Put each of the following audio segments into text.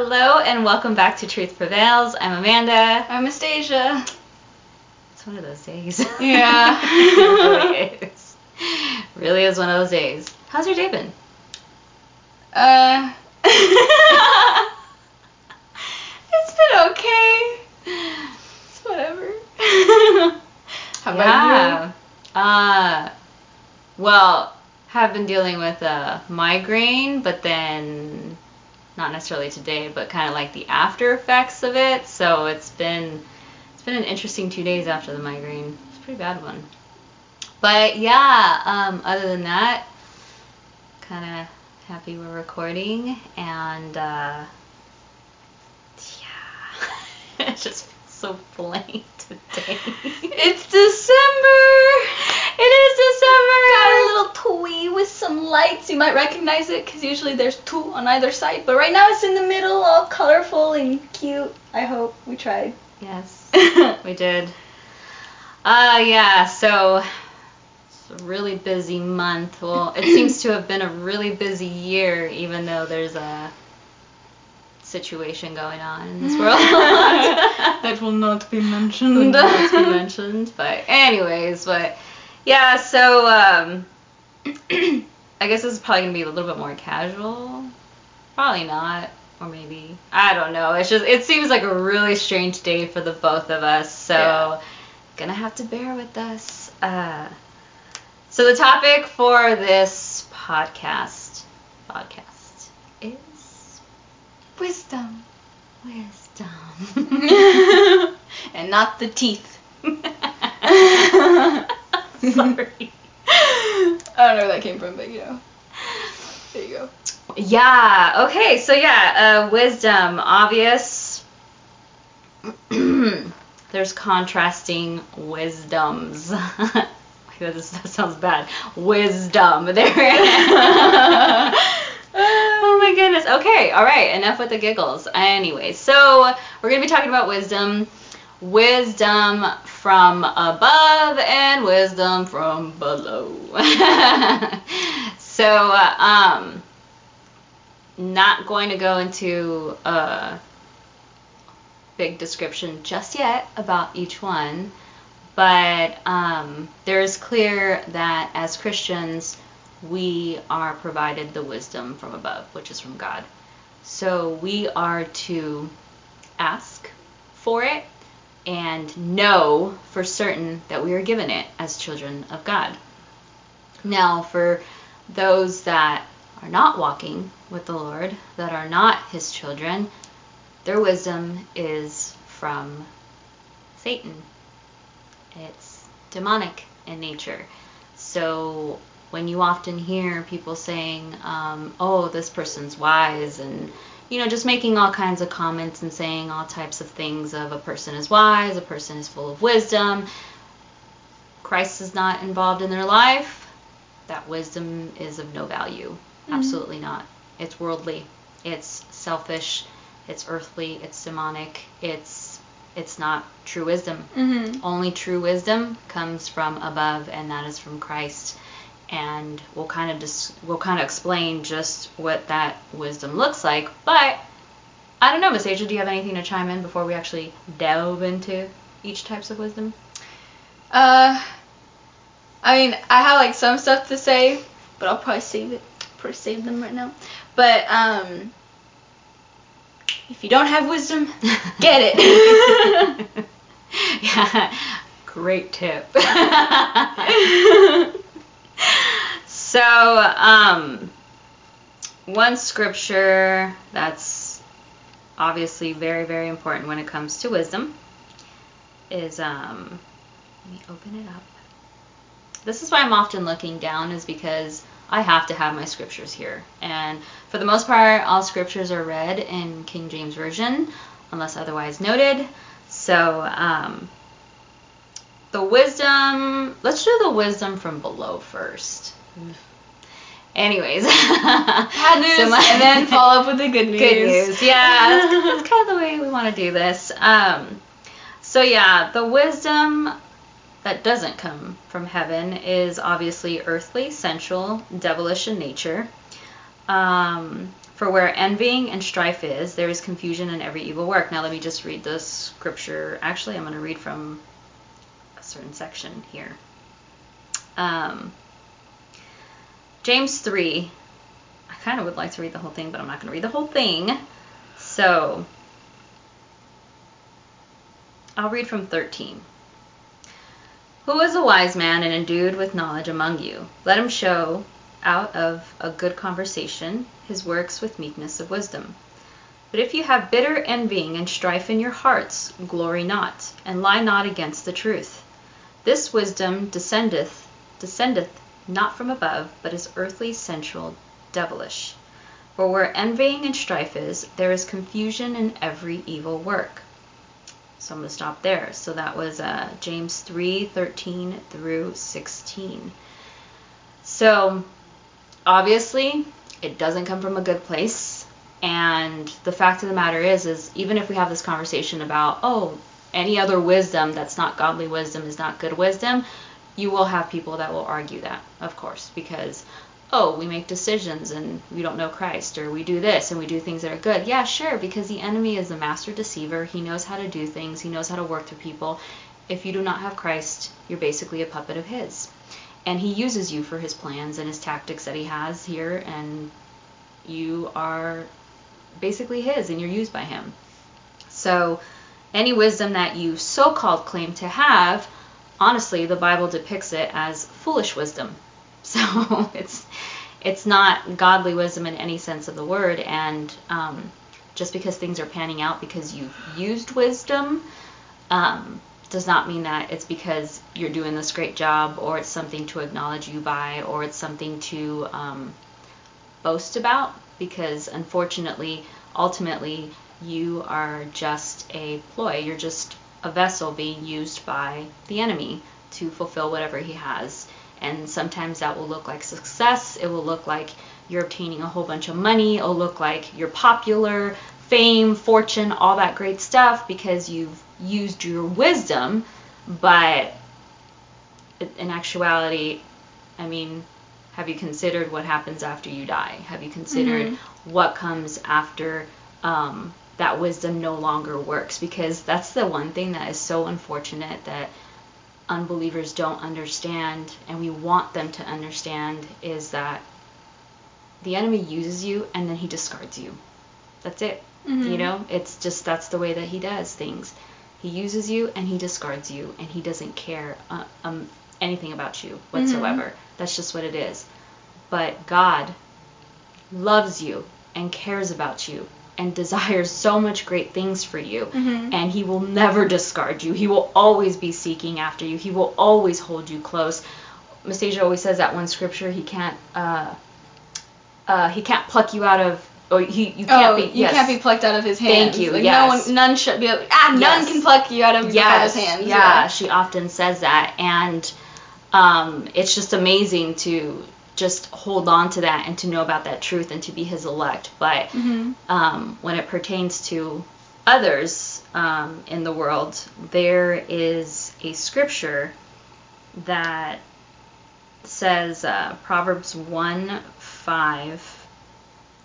Hello and welcome back to Truth Prevails. I'm Amanda. I'm Astasia. It's one of those days. Yeah. it really is. Really is one of those days. How's your day been? Uh. it's been okay. It's whatever. How about yeah. Uh, well, have been dealing with a migraine, but then not necessarily today, but kind of like the after effects of it. So it's been it's been an interesting two days after the migraine. It's a pretty bad one. But yeah, um, other than that, kind of happy we're recording, and uh, yeah, it just feels so blank today. It's December. It is Got a December. little toy with some lights. You might recognize it because usually there's two on either side, but right now it's in the middle, all colorful and cute. I hope we tried. Yes, we did. Uh, yeah, so it's a really busy month. Well, it seems to have been a really busy year, even though there's a situation going on in this world. that will not be mentioned. will not be mentioned. But anyways, but yeah, so um, I guess this is probably gonna be a little bit more casual. Probably not, or maybe I don't know. It's just it seems like a really strange day for the both of us. So Yeah. gonna have to bear with us. Uh, so the topic for this podcast podcast is Wisdom. wisdom. and not the teeth. Sorry. I don't know where that came from, but you know. There you go. Yeah. Okay. So yeah, uh, wisdom. Obvious. There's contrasting wisdoms. that sounds bad. Wisdom. There. oh my goodness. Okay. All right. Enough with the giggles. Anyway, so we're gonna be talking about wisdom. Wisdom from above and wisdom from below. so, um, not going to go into a big description just yet about each one, but um, there is clear that as Christians, we are provided the wisdom from above, which is from God. So we are to ask for it and know for certain that we are given it as children of God. Now, for those that are not walking with the Lord, that are not His children, their wisdom is from Satan. It's demonic in nature. So when you often hear people saying, um, oh, this person's wise, and you know, just making all kinds of comments and saying all types of things of a person is wise, a person is full of wisdom, Christ is not involved in their life, that wisdom is of no value. Absolutely not. It's worldly. It's selfish. It's earthly. It's demonic. It's it's not true wisdom. Mm-hmm. Only true wisdom comes from above, and that is from Christ. And we'll kind of just we'll kind of explain just what that wisdom looks like. But I don't know, Miss Asia, do you have anything to chime in before we actually delve into each types of wisdom? Uh, I mean, I have like some stuff to say, but I'll probably save it. Probably save them right now. But um, if you don't have wisdom, get it. yeah, great tip. so, um, one scripture that's obviously very, very important when it comes to wisdom is, um, let me open it up. This is why I'm often looking down, is because I have to have my scriptures here. And for the most part, all scriptures are read in King James Version, unless otherwise noted. So, um, the wisdom, let's do the wisdom from below first. Anyways, Bad news, So my- and then follow up with the good news. Good news, yeah. That's, that's kind of the way we want to do this. Um, so yeah, the wisdom that doesn't come from heaven is obviously earthly, sensual, devilish in nature. Um, For where envying and strife is, there is confusion in every evil work. Now let me just read the scripture. Actually, I'm going to read from certain section here. Um, James 3. I kind of would like to read the whole thing, but I'm not going to read the whole thing. So I'll read from 13. Who is a wise man and endued with knowledge among you? Let him show out of a good conversation his works with meekness of wisdom. But if you have bitter envying and strife in your hearts, glory not, and lie not against the truth. This wisdom descendeth descendeth not from above, but is earthly, sensual, devilish. For where envying and strife is, there is confusion in every evil work. So I'm going to stop there. So that was uh, James 3 13 through 16. So obviously, it doesn't come from a good place. And the fact of the matter is, is even if we have this conversation about, oh, any other wisdom that's not godly wisdom is not good wisdom, you will have people that will argue that, of course, because oh, we make decisions and we don't know Christ, or we do this and we do things that are good. Yeah, sure, because the enemy is the master deceiver. He knows how to do things, he knows how to work through people. If you do not have Christ, you're basically a puppet of his. And he uses you for his plans and his tactics that he has here, and you are basically his and you're used by him. So, any wisdom that you so called claim to have, honestly, the Bible depicts it as foolish wisdom. So, it's it's not godly wisdom in any sense of the word. And um, just because things are panning out because you've used wisdom um, does not mean that it's because you're doing this great job or it's something to acknowledge you by or it's something to um, boast about. Because unfortunately, ultimately, you are just a ploy. You're just a vessel being used by the enemy to fulfill whatever he has and sometimes that will look like success. It will look like you're obtaining a whole bunch of money. It'll look like you're popular, fame, fortune, all that great stuff because you've used your wisdom. But in actuality, I mean, have you considered what happens after you die? Have you considered mm-hmm. what comes after um, that wisdom no longer works? Because that's the one thing that is so unfortunate that unbelievers don't understand and we want them to understand is that the enemy uses you and then he discards you. That's it. Mm-hmm. You know, it's just that's the way that he does things. He uses you and he discards you and he doesn't care uh, um, anything about you whatsoever. Mm-hmm. That's just what it is. But God loves you and cares about you and desires so much great things for you. Mm-hmm. And he will never discard you. He will always be seeking after you. He will always hold you close. Mastasia always says that one scripture he can't uh, uh, he can't pluck you out of or he you can't oh, be you yes. can't be plucked out of his hands. Thank you. Like yes. no one none should be able, ah none yes. can pluck you out of yes. his hands. Yeah, yeah, she often says that and um, it's just amazing to just hold on to that and to know about that truth and to be his elect. But mm-hmm. um, when it pertains to others um, in the world, there is a scripture that says uh, Proverbs 1 5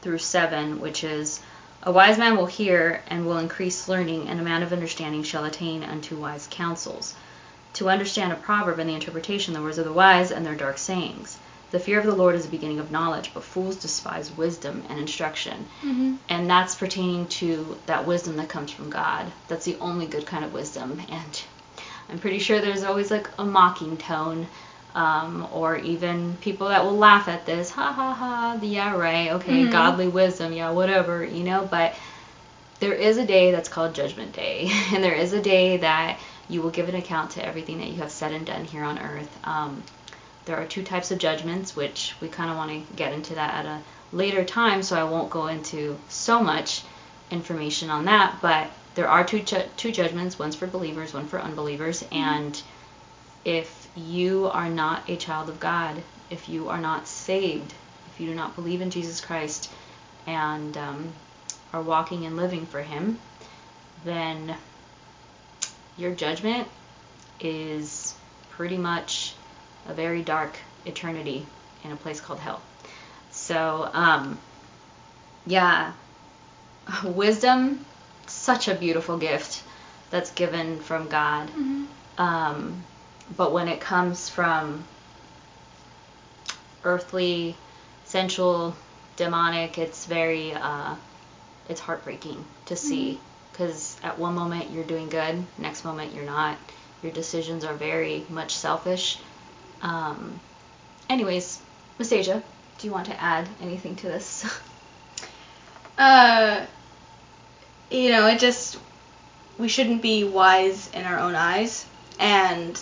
through 7, which is A wise man will hear and will increase learning, and a man of understanding shall attain unto wise counsels. To understand a proverb and the interpretation, the words of the wise and their dark sayings. The fear of the Lord is the beginning of knowledge, but fools despise wisdom and instruction. Mm-hmm. And that's pertaining to that wisdom that comes from God. That's the only good kind of wisdom. And I'm pretty sure there's always like a mocking tone. Um, or even people that will laugh at this, ha ha ha, the yeah, right, okay, mm-hmm. godly wisdom, yeah, whatever, you know, but there is a day that's called Judgment Day, and there is a day that you will give an account to everything that you have said and done here on earth. Um, there are two types of judgments, which we kind of want to get into that at a later time, so I won't go into so much information on that. But there are two ju- two judgments. One's for believers, one for unbelievers. Mm-hmm. And if you are not a child of God, if you are not saved, if you do not believe in Jesus Christ, and um, are walking and living for Him, then your judgment is pretty much a very dark eternity in a place called hell. So, um, yeah, wisdom, such a beautiful gift that's given from God. Mm-hmm. Um, but when it comes from earthly, sensual, demonic, it's very, uh, it's heartbreaking to see. Because at one moment you're doing good, next moment you're not. Your decisions are very much selfish. Um, anyways, Mastasia, do you want to add anything to this? Uh, you know, it just we shouldn't be wise in our own eyes, and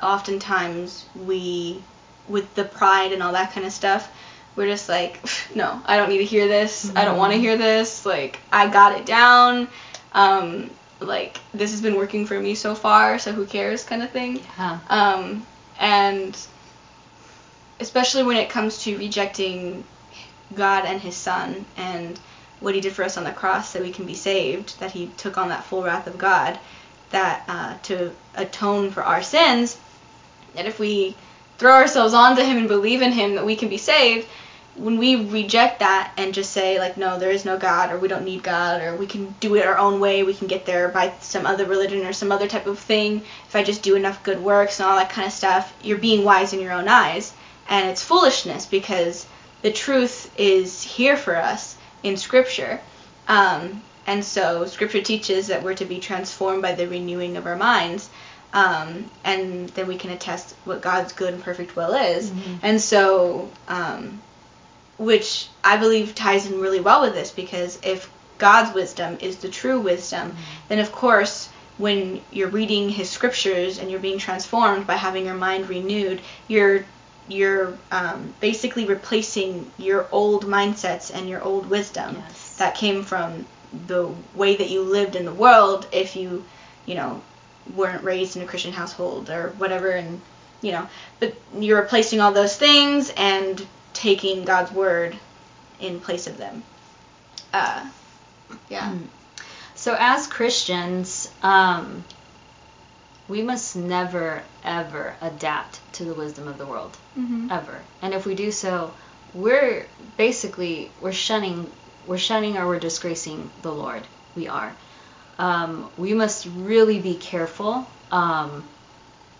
oftentimes we, with the pride and all that kind of stuff, we're just like, no, I don't need to hear this. I don't want to hear this. Like, I got it down. Um, like this has been working for me so far, so who cares, kind of thing. Yeah. Um, and especially when it comes to rejecting God and His Son and what He did for us on the cross that we can be saved, that He took on that full wrath of God, that uh, to atone for our sins, that if we throw ourselves onto Him and believe in Him, that we can be saved. When we reject that and just say like no, there is no God, or we don't need God, or we can do it our own way, we can get there by some other religion or some other type of thing. If I just do enough good works and all that kind of stuff, you're being wise in your own eyes and it's foolishness because the truth is here for us in Scripture. Um, and so Scripture teaches that we're to be transformed by the renewing of our minds. Um, and then we can attest what God's good and perfect will is. Mhm. And so, um, which I believe ties in really well with this because if God's wisdom is the true wisdom, then of course when you're reading his scriptures and you're being transformed by having your mind renewed, you're you're um, basically replacing your old mindsets and your old wisdom Yes. that came from the way that you lived in the world if you, you know, weren't raised in a Christian household or whatever and you know, but you're replacing all those things and taking God's word in place of them. Uh, yeah. Mm. So as Christians, um, we must never ever adapt to the wisdom of the world Mm-hmm. ever. And if we do so, we're basically we're shunning we're shunning or we're disgracing the Lord. We are. Um, we must really be careful. Um,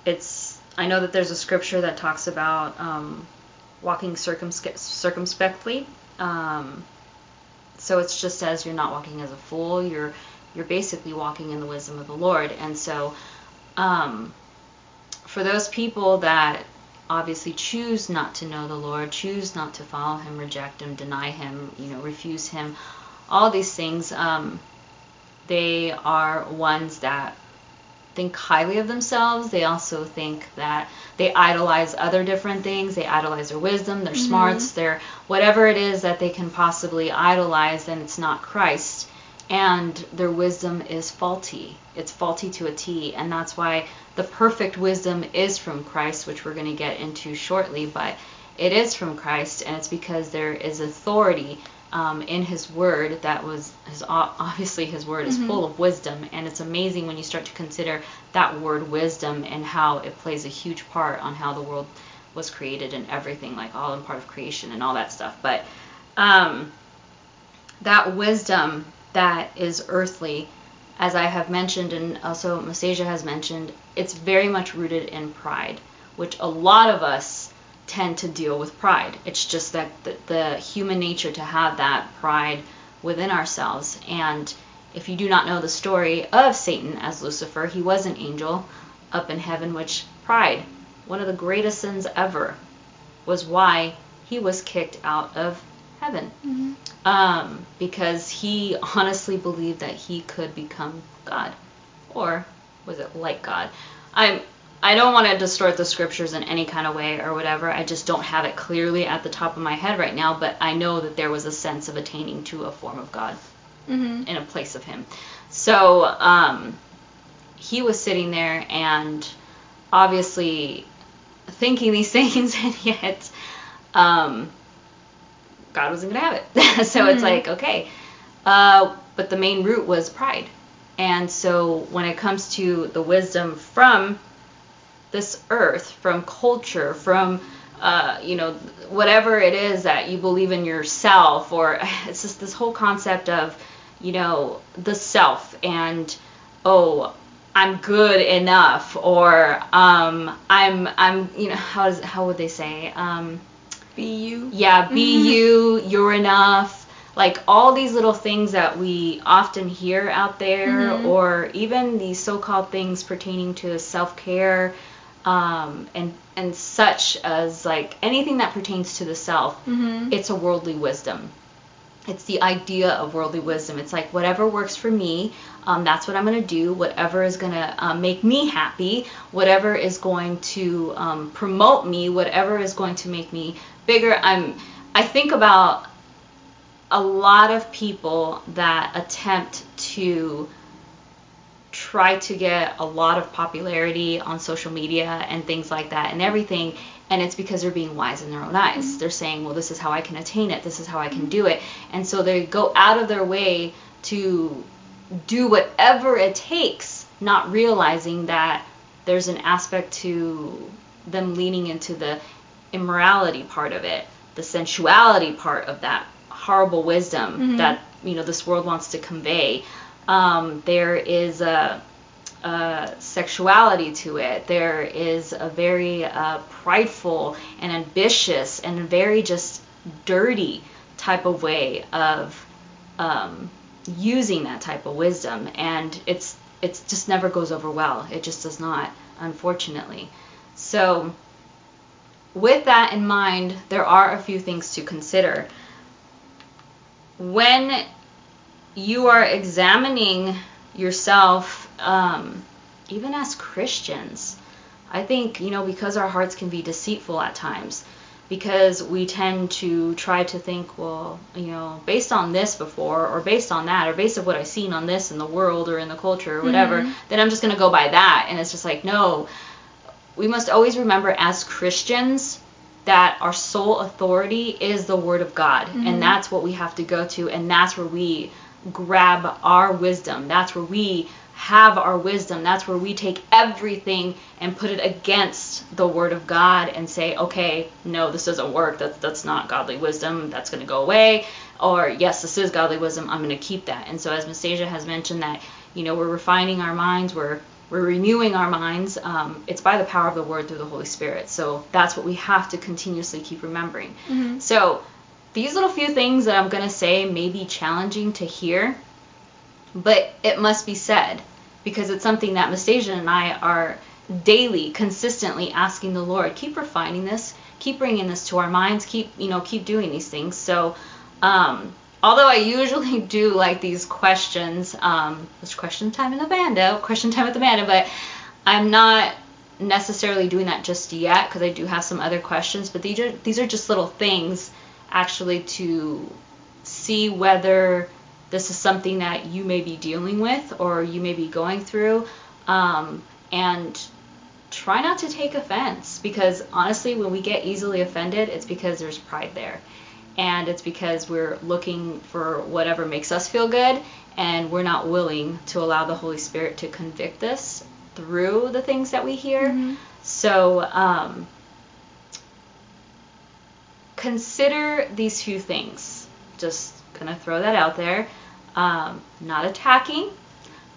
it's I know that there's a scripture that talks about um, walking circumspe- circumspectly. Um, so it's just as you're not walking as a fool. You're you're basically walking in the wisdom of the Lord. And so, um, for those people that obviously choose not to know the Lord, choose not to follow Him, reject Him, deny Him, you know, refuse Him, all these things, um, they are ones that think highly of themselves. They also think that they idolize other different things. They idolize their wisdom, their mm-hmm. smarts, their whatever it is that they can possibly idolize, and it's not Christ. And their wisdom is faulty. It's faulty to a T, and that's why the perfect wisdom is from Christ, which we're going to get into shortly. But it is from Christ, and it's because there is authority um, in His Word that was his, obviously His Word is Mhm. full of wisdom, and it's amazing when you start to consider that word wisdom and how it plays a huge part on how the world was created and everything, like all in part of creation and all that stuff. But um, that wisdom that is earthly, as I have mentioned, and also Mastasia has mentioned, it's very much rooted in pride, which a lot of us tend to deal with pride. It's just that the, the human nature to have that pride within ourselves. And if you do not know the story of Satan as Lucifer, he was an angel up in heaven, which pride, one of the greatest sins ever, was why he was kicked out of heaven. Mm-hmm. Um, because he honestly believed that he could become God. Or was it like God? I'm I don't want to distort the scriptures in any kind of way or whatever. I just don't have it clearly at the top of my head right now, but I know that there was a sense of attaining to a form of God Mm-hmm. in a place of him. So um, he was sitting there and obviously thinking these things, and yet um, God wasn't going to have it. so it's Mhm. like, okay. Uh, but the main root was pride. And so when it comes to the wisdom from this earth, from culture, from uh, you know, whatever it is that you believe in yourself, or it's just this whole concept of, you know, the self and, oh, I'm good enough, or um, I'm, I'm, you know, how is, how would they say? Um, be you. Yeah, be mm-hmm. you. You're enough. Like all these little things that we often hear out there, mm-hmm. or even these so-called things pertaining to self-care, um, and and such as like anything that pertains to the self. Mm-hmm. It's a worldly wisdom it's the idea of worldly wisdom. It's like whatever works for me, um, that's what I'm going to do. Whatever is going to um, make me happy, whatever is going to um, promote me, whatever is going to make me bigger. I'm. I think about a lot of people that attempt to try to get a lot of popularity on social media and things like that and everything and it's because they're being wise in their own eyes. Mm-hmm. They're saying, well, this is how I can attain it, this is how I can do it. And so they go out of their way to do whatever it takes, not realizing that there's an aspect to them leaning into the immorality part of it, the sensuality part of that horrible wisdom mm-hmm. that you know this world wants to convey. Um, there is a uh, sexuality to it. There is a very uh, prideful and ambitious and very just dirty type of way of um, using that type of wisdom, and it's it just never goes over well. It just does not, unfortunately. So, with that in mind, there are a few things to consider. When you are examining yourself, um, even as Christians. I think, you know, because our hearts can be deceitful at times, because we tend to try to think, well, you know, based on this before, or based on that, or based on what I've seen on this in the world or in the culture or whatever, mm-hmm. then I'm just going to go by that. And it's just like, no, we must always remember as Christians that our sole authority is the Word of God. Mm-hmm. And that's what we have to go to, and that's where we grab our wisdom. That's where we have our wisdom. That's where we take everything and put it against the word of God and say, okay, no, this doesn't work. That's that's not godly wisdom. That's going to go away. Or yes, this is godly wisdom. I'm going to keep that. And so as Mastasia has mentioned that, you know, we're refining our minds. We're we're renewing our minds. Um, it's by the power of the word through the Holy Spirit. So that's what we have to continuously keep remembering. Mm-hmm. So these little few things that I'm going to say may be challenging to hear, but it must be said because it's something that Mastasia and I are daily, consistently asking the Lord, keep refining this, keep bringing this to our minds, keep, you know, keep doing these things. So, um, although I usually do like these questions, um, it's question time in the bando, question time with the bando, but I'm not necessarily doing that just yet because I do have some other questions, but these are these are just little things actually to see whether this is something that you may be dealing with or you may be going through. Um, and try not to take offense because honestly, when we get easily offended, it's because there's pride there. And it's because we're looking for whatever makes us feel good and we're not willing to allow the Holy Spirit to convict us through the things that we hear. Mm-hmm. So, um, consider these few things. Just gonna throw that out there. Um, not attacking,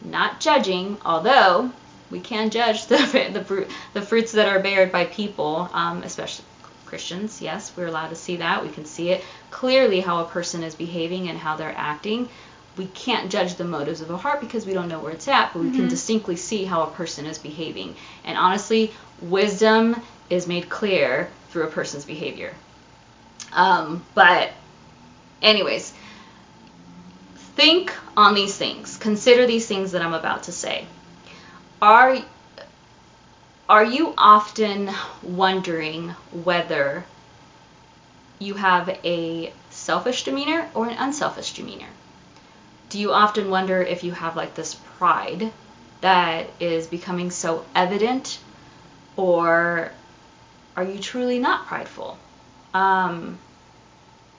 not judging, although we can judge the the, the fruits that are bared by people, um, especially Christians. Yes, we're allowed to see that. We can see it clearly how a person is behaving and how they're acting. We can't judge the motives of a heart because we don't know where it's at, but we mm-hmm. can distinctly see how a person is behaving. And honestly, wisdom is made clear through a person's behavior. Um, but, anyways, think on these things. Consider these things that I'm about to say. Are are you often wondering whether you have a selfish demeanor or an unselfish demeanor? Do you often wonder if you have like this pride that is becoming so evident or are you truly not prideful? Um,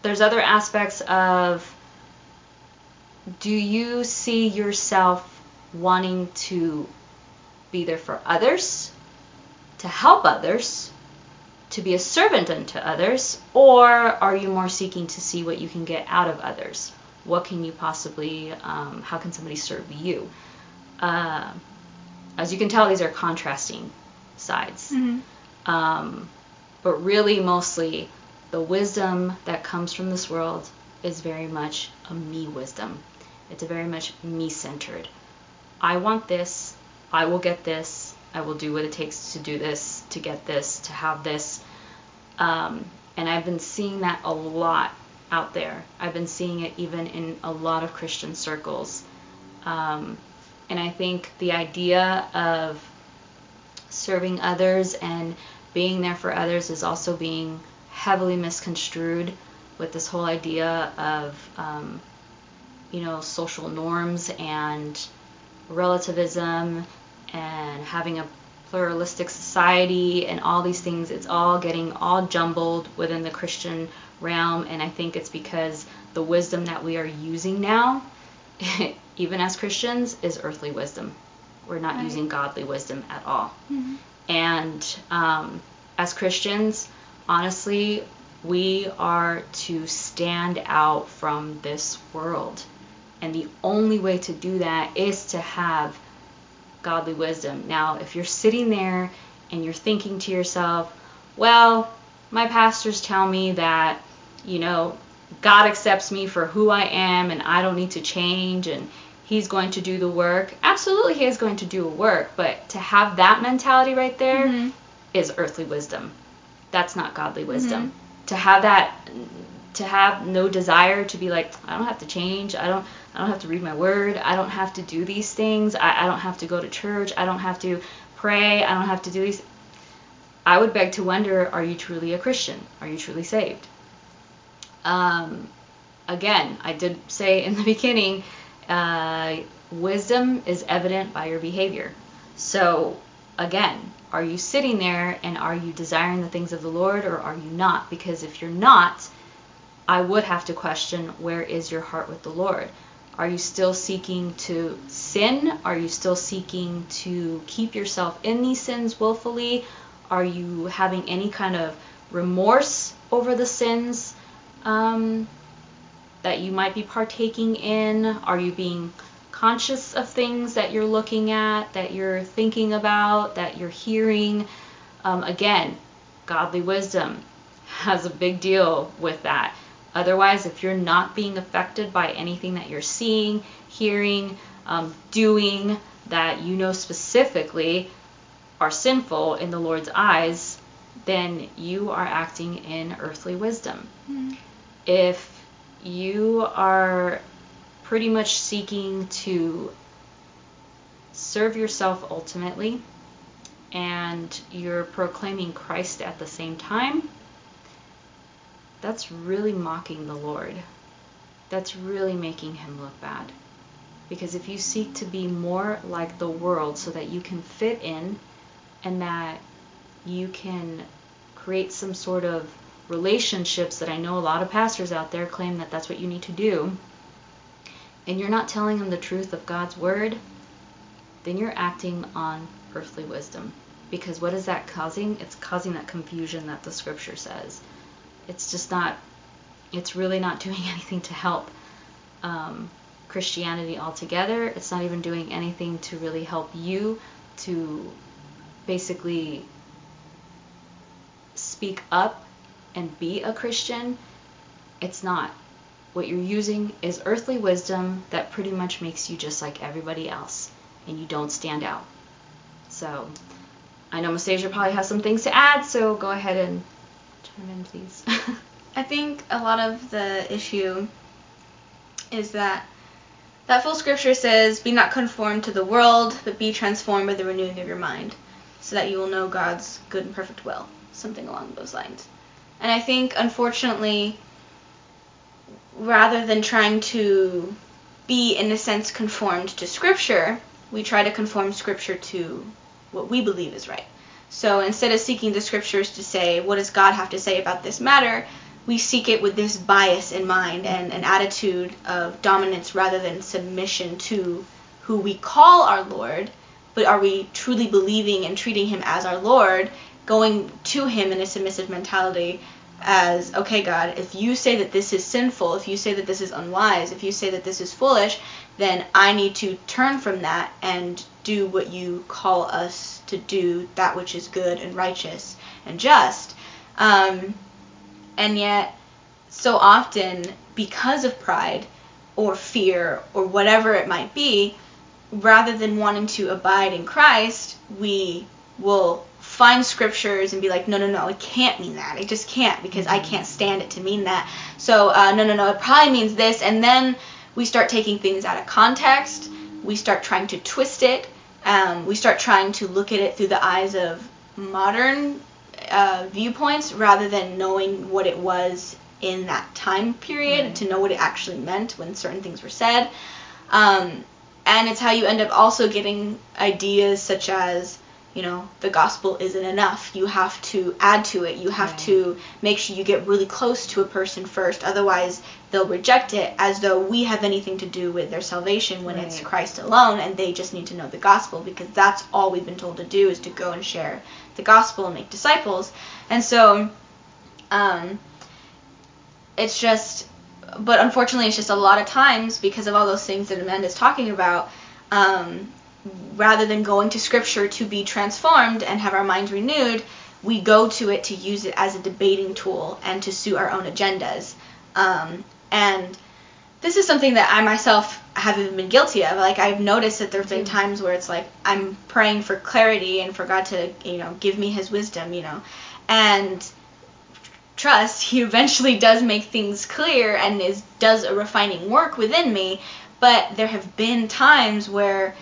there's other aspects of do you see yourself wanting to be there for others, to help others, to be a servant unto others, or are you more seeking to see what you can get out of others? What can you possibly, um, how can somebody serve you? Uh, as you can tell, these are contrasting sides. Mm-hmm. Um, but really, mostly, the wisdom that comes from this world is very much a me wisdom. It's a very much me centered. I want this. I will get this. I will do what it takes to do this, to get this, to have this. Um, and I've been seeing that a lot out there. I've been seeing it even in a lot of Christian circles. Um, and I think the idea of serving others and being there for others is also being heavily misconstrued with this whole idea of, um, you know, social norms and relativism and having a pluralistic society and all these things. It's all getting all jumbled within the Christian realm, and I think it's because the wisdom that we are using now, even as Christians, is earthly wisdom. We're not right. using godly wisdom at all. Mm-hmm. And um, as Christians, honestly, we are to stand out from this world. And the only way to do that is to have godly wisdom. Now, if you're sitting there and you're thinking to yourself, well, my pastors tell me that, you know, God accepts me for who I am and I don't need to change and he's going to do the work. Absolutely, he is going to do a work, but to have that mentality right there Mhm. is earthly wisdom. That's not godly wisdom. Mhm. To have that to have no desire to be like I don't have to change. I don't I don't have to read my word. I don't have to do these things. I, I don't have to go to church. I don't have to pray. I don't have to do these I would beg to wonder are you truly a Christian? Are you truly saved? Um, again, I did say in the beginning, uh, wisdom is evident by your behavior. So, again, are you sitting there and are you desiring the things of the Lord or are you not? Because if you're not, I would have to question where is your heart with the Lord? Are you still seeking to sin? Are you still seeking to keep yourself in these sins willfully? Are you having any kind of remorse over the sins um, that you might be partaking in? Are you being conscious of things that you're looking at, that you're thinking about, that you're hearing? Um, again, godly wisdom has a big deal with that. Otherwise, if you're not being affected by anything that you're seeing, hearing, um, doing that you know specifically are sinful in the Lord's eyes, then you are acting in earthly wisdom. Mhm. If you are pretty much seeking to serve yourself ultimately and you're proclaiming Christ at the same time, that's really mocking the Lord. That's really making him look bad. Because if you seek to be more like the world so that you can fit in and that you can create some sort of relationships that I know a lot of pastors out there claim that that's what you need to do, and you're not telling them the truth of God's word, then you're acting on earthly wisdom. Because what is that causing? It's causing that confusion that the scripture says. It's just not, it's really not doing anything to help um, Christianity altogether. It's not even doing anything to really help you to basically speak up and be a Christian. It's not. What you're using is earthly wisdom that pretty much makes you just like everybody else and you don't stand out. So, I know Mastasia probably has some things to add, so go ahead and turn in, please. I think a lot of the issue is that that full scripture says, "Be not conformed to the world, but be transformed by the renewing of your mind, so that you will know God's good and perfect will." Something along those lines. And I think, unfortunately, rather than trying to be, in a sense, conformed to Scripture, we try to conform Scripture to what we believe is right. So instead of seeking the Scriptures to say, what does God have to say about this matter, we seek it with this bias in mind and an attitude of dominance rather than submission to who we call our Lord, but are we truly believing and treating him as our Lord? going to him in a submissive mentality as okay god if you say that this is sinful if you say that this is unwise if you say that this is foolish then i need to turn from that and do what you call us to do that which is good and righteous and just. Um, and yet so often because of pride or fear or whatever it might be rather than wanting to abide in christ we will find scriptures and be like, no, no, no, it can't mean that. It just can't because I can't stand it to mean that. So, uh, no, no, no, it probably means this. And then we start taking things out of context. We start trying to twist it. Um, we start trying to look at it through the eyes of modern uh, viewpoints rather than knowing what it was in that time period Right. to know what it actually meant when certain things were said. Um, and it's how you end up also getting ideas such as you know the gospel isn't enough. You have to add to it. You have Right. to make sure you get really close to a person first. Otherwise they'll reject it as though we have anything to do with their salvation when it's christ alone and they just need to know the gospel because that's all we've been told to do is to go and share the gospel and make disciples. And so um, it's just but unfortunately it's just a lot of times because of all those things that amanda's talking about um, rather than going to scripture to be transformed and have our minds renewed we go to it to use it as a debating tool and to suit our own agendas. Um, and this is something that i myself have even been guilty of. Like i've noticed that there have been times where it's like i'm praying for clarity and for god to you know give me his wisdom you know. And trust, he eventually does make things clear and is does a refining work within me. But there have been times where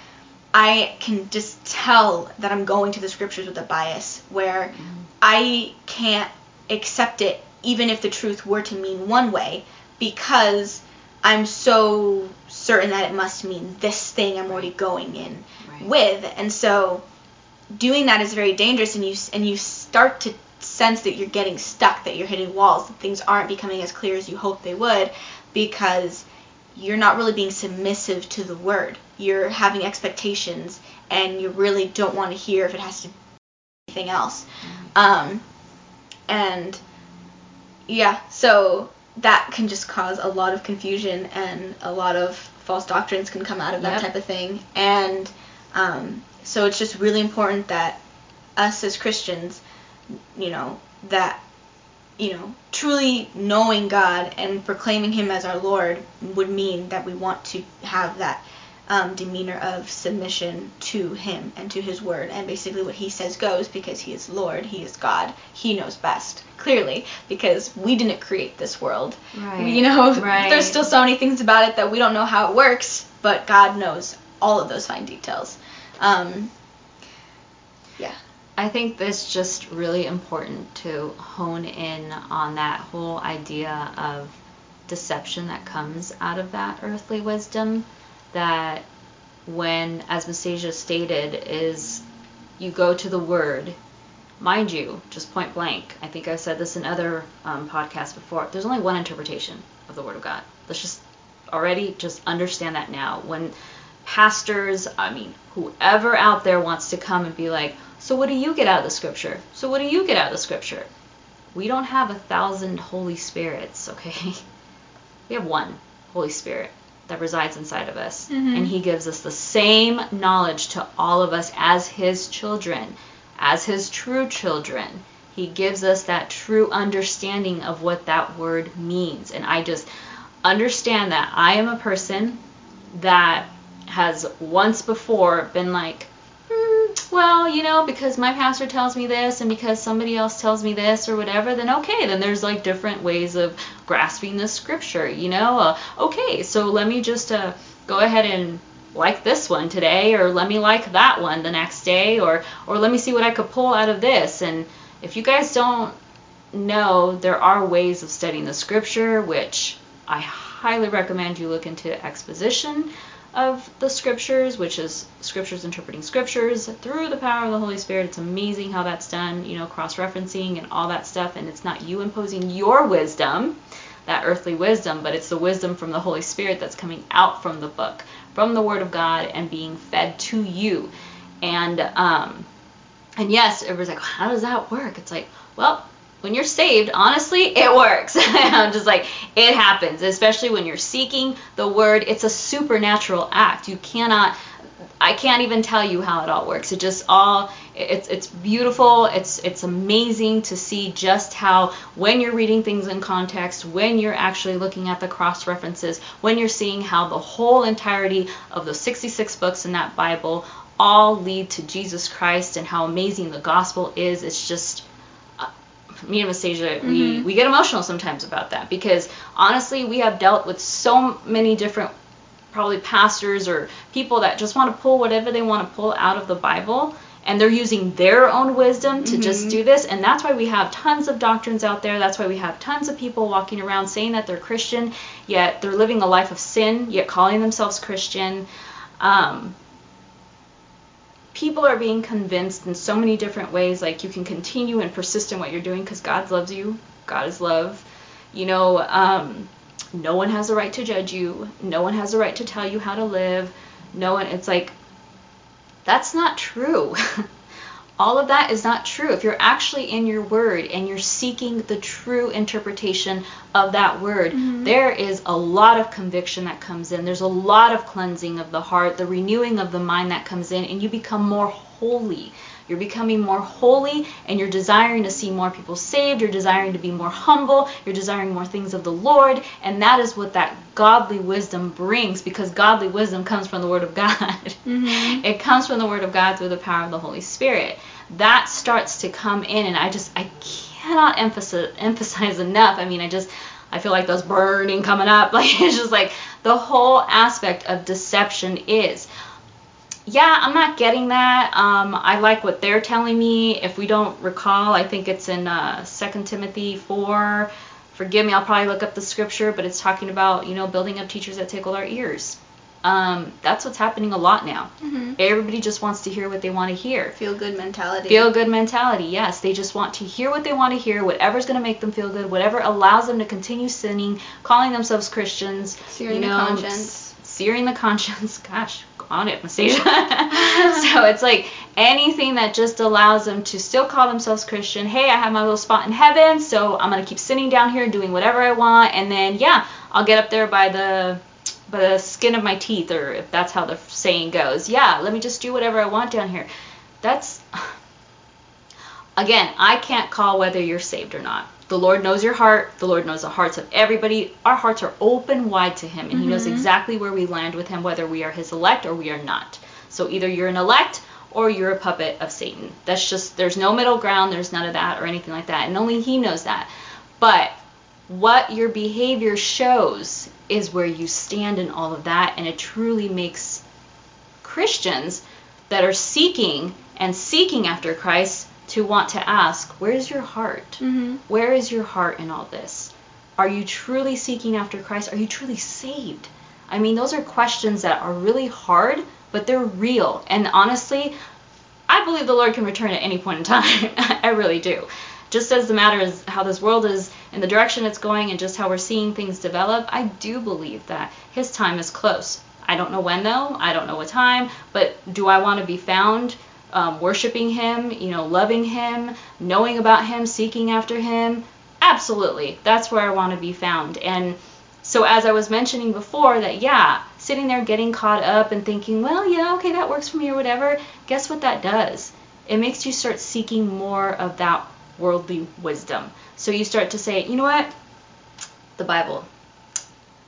I can just tell that I'm going to the scriptures with a bias, where mm-hmm. I can't accept it even if the truth were to mean one way, because I'm so certain that it must mean this thing I'm already going in Right. with, and so doing that is very dangerous, and you and you start to sense that you're getting stuck, that you're hitting walls, that things aren't becoming as clear as you hoped they would, because you're not really being submissive to the word. You're having expectations, and you really don't want to hear if it has to be anything else. Um, and yeah, so that can just cause a lot of confusion and a lot of false doctrines can come out of that Yep. type of thing. And um, so it's just really important that us as Christians, you know, that you know, truly knowing God and proclaiming Him as our Lord would mean that we want to have that um, demeanor of submission to Him and to His Word. And basically, what He says goes because He is Lord, He is God, He knows best, clearly, because we didn't create this world. Right. You know, Right. there's still so many things about it that we don't know how it works, but God knows all of those fine details. Um, yeah. I think it's just really important to hone in on that whole idea of deception that comes out of that earthly wisdom. That when, as Mastasia stated, is you go to the Word, mind you, just point blank. I think I've said this in other um, podcasts before. There's only one interpretation of the Word of God. Let's just already just understand that now. When pastors, I mean, whoever out there wants to come and be like, so what do you get out of the scripture? So what do you get out of the scripture? We don't have a thousand Holy Spirits, okay? We have one Holy Spirit that resides inside of us. Mhm. And He gives us the same knowledge to all of us as His children, as His true children. He gives us that true understanding of what that word means. And I just understand that I am a person that has once before been like, "Hmm, well, you know, because my pastor tells me this and because somebody else tells me this or whatever, then okay, then there's like different ways of grasping the scripture, you know? Uh, okay, so let me just uh, go ahead and like this one today or let me like that one the next day or or let me see what I could pull out of this and if you guys don't know there are ways of studying the scripture which I highly recommend you look into exposition of the scriptures, which is scriptures interpreting scriptures through the power of the Holy Spirit. It's amazing how that's done, you know, cross referencing and all that stuff. And it's not you imposing your wisdom, that earthly wisdom, but it's the wisdom from the Holy Spirit that's coming out from the book, from the Word of God, and being fed to you. And um, And yes, everybody's like, how does that work? It's like, well, when you're saved, honestly, it works. I'm just like, it happens, especially when you're seeking the word. It's a supernatural act. You cannot, I can't even tell you how it all works. It just all, it's it's beautiful. It's it's amazing to see just how when you're reading things in context, when you're actually looking at the cross references, when you're seeing how the whole entirety of the 66 books in that Bible all lead to Jesus Christ and how amazing the gospel is. It's just me and Nastasia, mm-hmm. we, we get emotional sometimes about that because honestly, we have dealt with so many different probably pastors or people that just want to pull whatever they want to pull out of the Bible and they're using their own wisdom to mm-hmm. just do this and that's why we have tons of doctrines out there that's why we have tons of people walking around saying that they're christian yet they're living a life of sin yet calling themselves christian um, people are being convinced in so many different ways like you can continue and persist in what you're doing because god loves you. God is love. You know um, no one has a right to judge you. No one has a right to tell you how to live. No one it's like that's not true all of that is not true. If you're actually in your word and you're seeking the true interpretation of that word, mm-hmm. there is a lot of conviction that comes in. There's a lot of cleansing of the heart, the renewing of the mind that comes in, and you become more holy. You're becoming more holy and you're desiring to see more people saved. You're desiring to be more humble. You're desiring more things of the Lord. And that is what that godly wisdom brings because godly wisdom comes from the Word of God. Mm-hmm. It comes from the Word of God through the power of the Holy Spirit. That starts to come in, and I just, I cannot emphasize, emphasize enough. I mean, I just, I feel like those burning coming up. Like, it's just like the whole aspect of deception is yeah, I'm not getting that. Um, I like what they're telling me. If we don't recall, I think it's in uh, 2 Timothy 4. Forgive me, I'll probably look up the scripture, but it's talking about, you know, building up teachers that tickle our ears. Um, that's what's happening a lot now. Mm-hmm. Everybody just wants to hear what they want to hear. Feel good mentality. Feel good mentality, yes. They just want to hear what they want to hear, whatever's going to make them feel good, whatever allows them to continue sinning, calling themselves Christians. Searing you know, the conscience. Searing the conscience. Gosh, on it, Nastasia. so it's like anything that just allows them to still call themselves Christian. Hey, I have my little spot in heaven, so I'm gonna keep sitting down here doing whatever I want, and then yeah, I'll get up there by the the skin of my teeth, or if that's how the saying goes. Yeah, let me just do whatever I want down here. That's again, I can't call whether you're saved or not. The Lord knows your heart. The Lord knows the hearts of everybody. Our hearts are open wide to Him, and mm-hmm. He knows mm-hmm. exactly where we land with Him, whether we are His elect or we are not. So either you're an elect or you're a puppet of Satan. That's just, there's no middle ground. There's none of that or anything like that. And only He knows that. But what your behavior shows is where you stand in all of that, and it truly makes Christians that are seeking and seeking after Christ to want to ask, where's your heart? Mm-hmm. Where is your heart in all this? Are you truly seeking after Christ? Are you truly saved? I mean, those are questions that are really hard, but they're real. And honestly, I believe the Lord can return at any point in time. I really do. Just as the matter is how this world is and the direction it's going and just how we're seeing things develop, I do believe that His time is close. I don't know when though, I don't know what time, but do I want to be found um, worshiping Him, you know, loving Him, knowing about Him, seeking after Him, absolutely, that's where I want to be found. And so, as I was mentioning before, that yeah, sitting there getting caught up and thinking, well, yeah, okay, that works for me or whatever, guess what that does? It makes you start seeking more of that worldly wisdom. So you start to say, you know what? The Bible.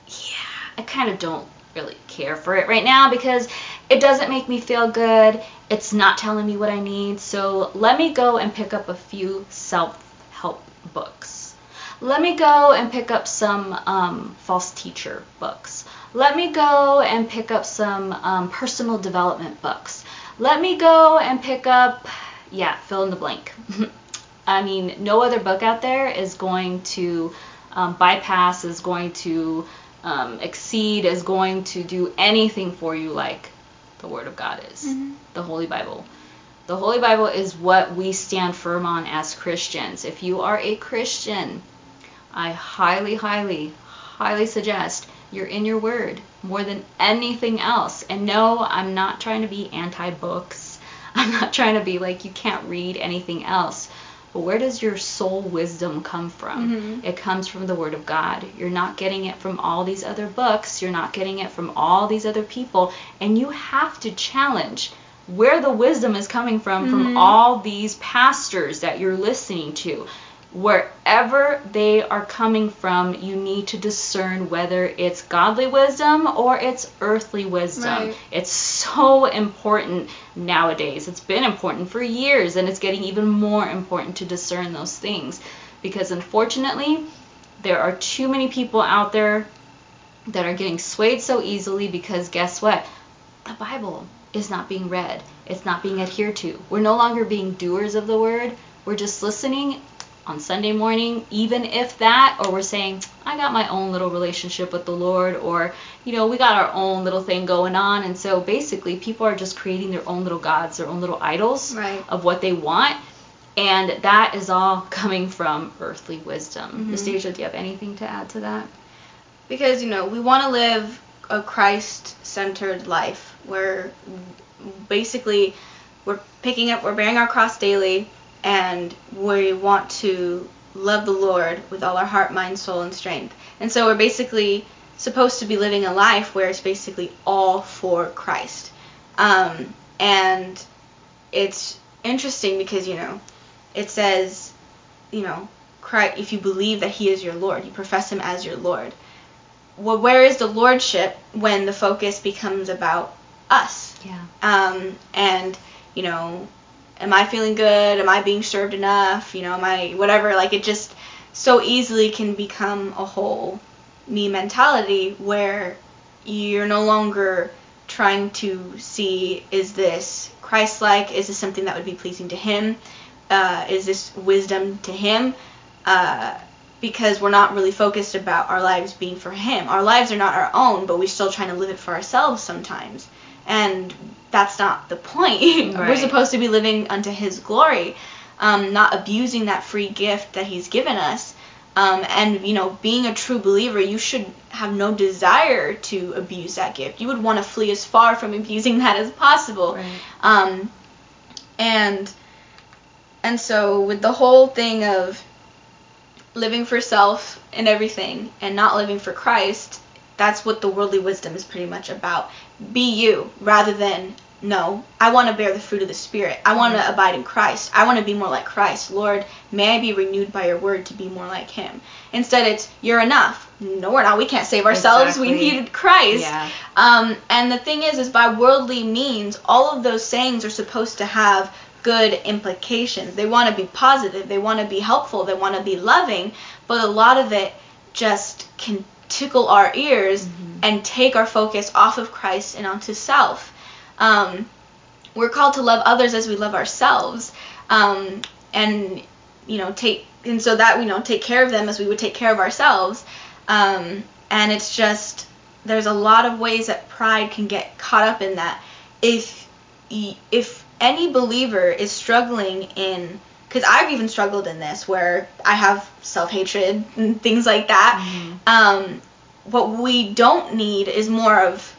Yeah, I kind of don't really care for it right now because it doesn't make me feel good. It's not telling me what I need. So let me go and pick up a few self help books. Let me go and pick up some um, false teacher books. Let me go and pick up some um, personal development books. Let me go and pick up, yeah, fill in the blank. I mean, no other book out there is going to um, bypass, is going to um, exceed, is going to do anything for you like the Word of God is, mm-hmm. the Holy Bible. The Holy Bible is what we stand firm on as Christians. If you are a Christian, I highly, highly, highly suggest you're in your Word more than anything else. And no, I'm not trying to be anti books. I'm not trying to be like you can't read anything else. But where does your soul wisdom come from? Mhm. It comes from the Word of God. You're not getting it from all these other books. You're not getting it from all these other people. And you have to challenge where the wisdom is coming from from Mhm. all these pastors that you're listening to. Wherever they are coming from, you need to discern whether it's godly wisdom or it's earthly wisdom. Right. It's so important nowadays. It's been important for years, and it's getting even more important to discern those things. Because unfortunately, there are too many people out there that are getting swayed so easily because guess what? The Bible is not being read, it's not being adhered to. We're no longer being doers of the word, we're just listening on Sunday morning, even if that, or we're saying, I got my own little relationship with the Lord, or, you know, we got our own little thing going on. And so basically, people are just creating their own little gods, their own little idols Right. of what they want. And that is all coming from earthly wisdom. Mhm. Nastasia, do you have anything to add to that? because you know we want to live a Christ-centered life where basically we're picking up, we're bearing our cross daily, and we want to love the Lord with all our heart, mind, soul, and strength. And so we're basically supposed to be living a life where it's basically all for Christ. Um, and it's interesting because you know it says, you know, Christ, if you believe that He is your Lord, you profess Him as your Lord well, where is the lordship when the focus becomes about us? Yeah. Um, and you know, am I feeling good? Am I being served enough? You know, am I whatever? Like it just so easily can become a whole me mentality where you're no longer trying to see is this Christ-like? Is this something that would be pleasing to Him? Uh, is this wisdom to Him? Uh, because we're not really focused about our lives being for him. Our lives are not our own, but we're still trying to live it for ourselves sometimes. And that's not the point. we're supposed to be living unto his glory, um, not abusing that free gift that he's given us. Um, and you know, being a true believer, you should have no desire to abuse that gift. You would want to flee as far from abusing that as possible. Right. Um, and and so with the whole thing of living for self and everything and not living for Christ, that's what the worldly wisdom is pretty much about. Be you rather than no, I want to bear the fruit of the spirit. I want to abide in Christ. I want to be more like Christ. Lord, may I be renewed by your word to be more like him. Instead it's you're enough. No, we're not. We can't save ourselves. We Exactly. need Christ. Yeah. Um, and the thing is, is by worldly means, all of those sayings are supposed to have good implications. They want to be positive. They want to be helpful. They want to be loving. But a lot of it just can tickle our ears Mhm. and take our focus off of Christ and onto self. Um, we're called to love others as we love ourselves. Um, and you know take and so that you know take care of them as we would take care of ourselves um, and it's just there's a lot of ways that pride can get caught up in that if if any believer is struggling in because I've even struggled in this where I have self-hatred and things like that Mhm. um, what we don't need is more of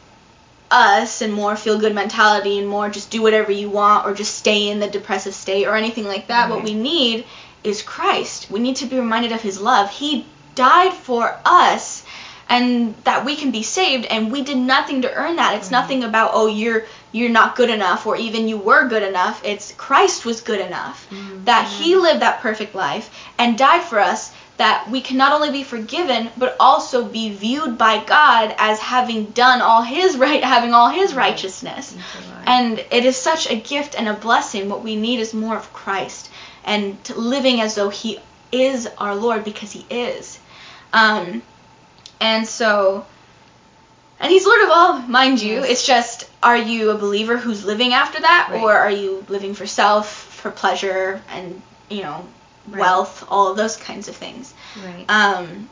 us and more feel good mentality and more just do whatever you want or just stay in the depressive state or anything like that. What we need is Christ. We need to be reminded of his love. He died for us and that we can be saved and we did nothing to earn that. It's Right. nothing about oh you're you're not good enough or even you were good enough. It's Christ was good enough Mhm. that he lived that perfect life and died for us that we can not only be forgiven but also be viewed by God as having done all his right having all his Right. righteousness and it is such a gift and a blessing what we need is more of Christ and living as though he is our Lord because he is um and so and he's Lord of all, mind you. Yes. It's just, are you a believer who's living after that, Right. or are you living for self, for pleasure, and you know, Right. wealth, all of those kinds of things. right. Um,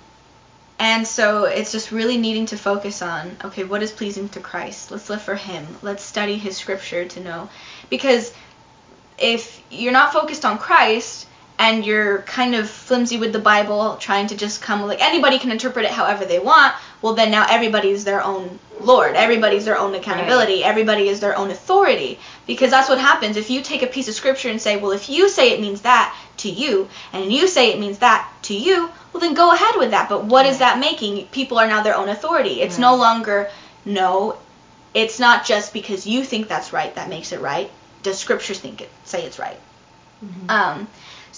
and so it's just really needing to focus on, okay, what is pleasing to Christ? Let's live for Him. Let's study His Scripture to know, because if you're not focused on Christ and you're kind of flimsy with the Bible, trying to just come like anybody can interpret it however they want, well then now everybody's their own lord. Everybody's their own accountability. Right. everybody is their own authority. Because that's what happens. If you take a piece of scripture and say well if you say it means that to you and you say it means that to you well then go ahead with that. But what right. is that making? People are now their own authority. It's right. no longer no it's not just because you think that's right that makes it right. Does scripture think it say it's right? Mm-hmm. um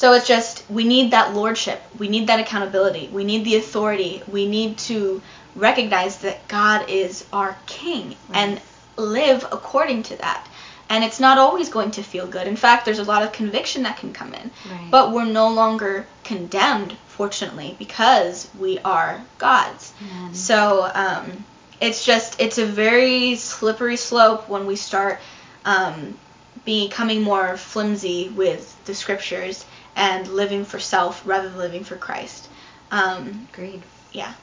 so it's just we need that lordship, we need that accountability, we need the authority, we need to recognize that God is our king right. and live according to that. And it's not always going to feel good. In fact, there's a lot of conviction that can come in. Right. But we're no longer condemned, fortunately, because we are God's. Amen. So um, it's just, it's a very slippery slope when we start um, becoming more flimsy with the scriptures and living for self rather than living for Christ. Um, Agreed. Yeah.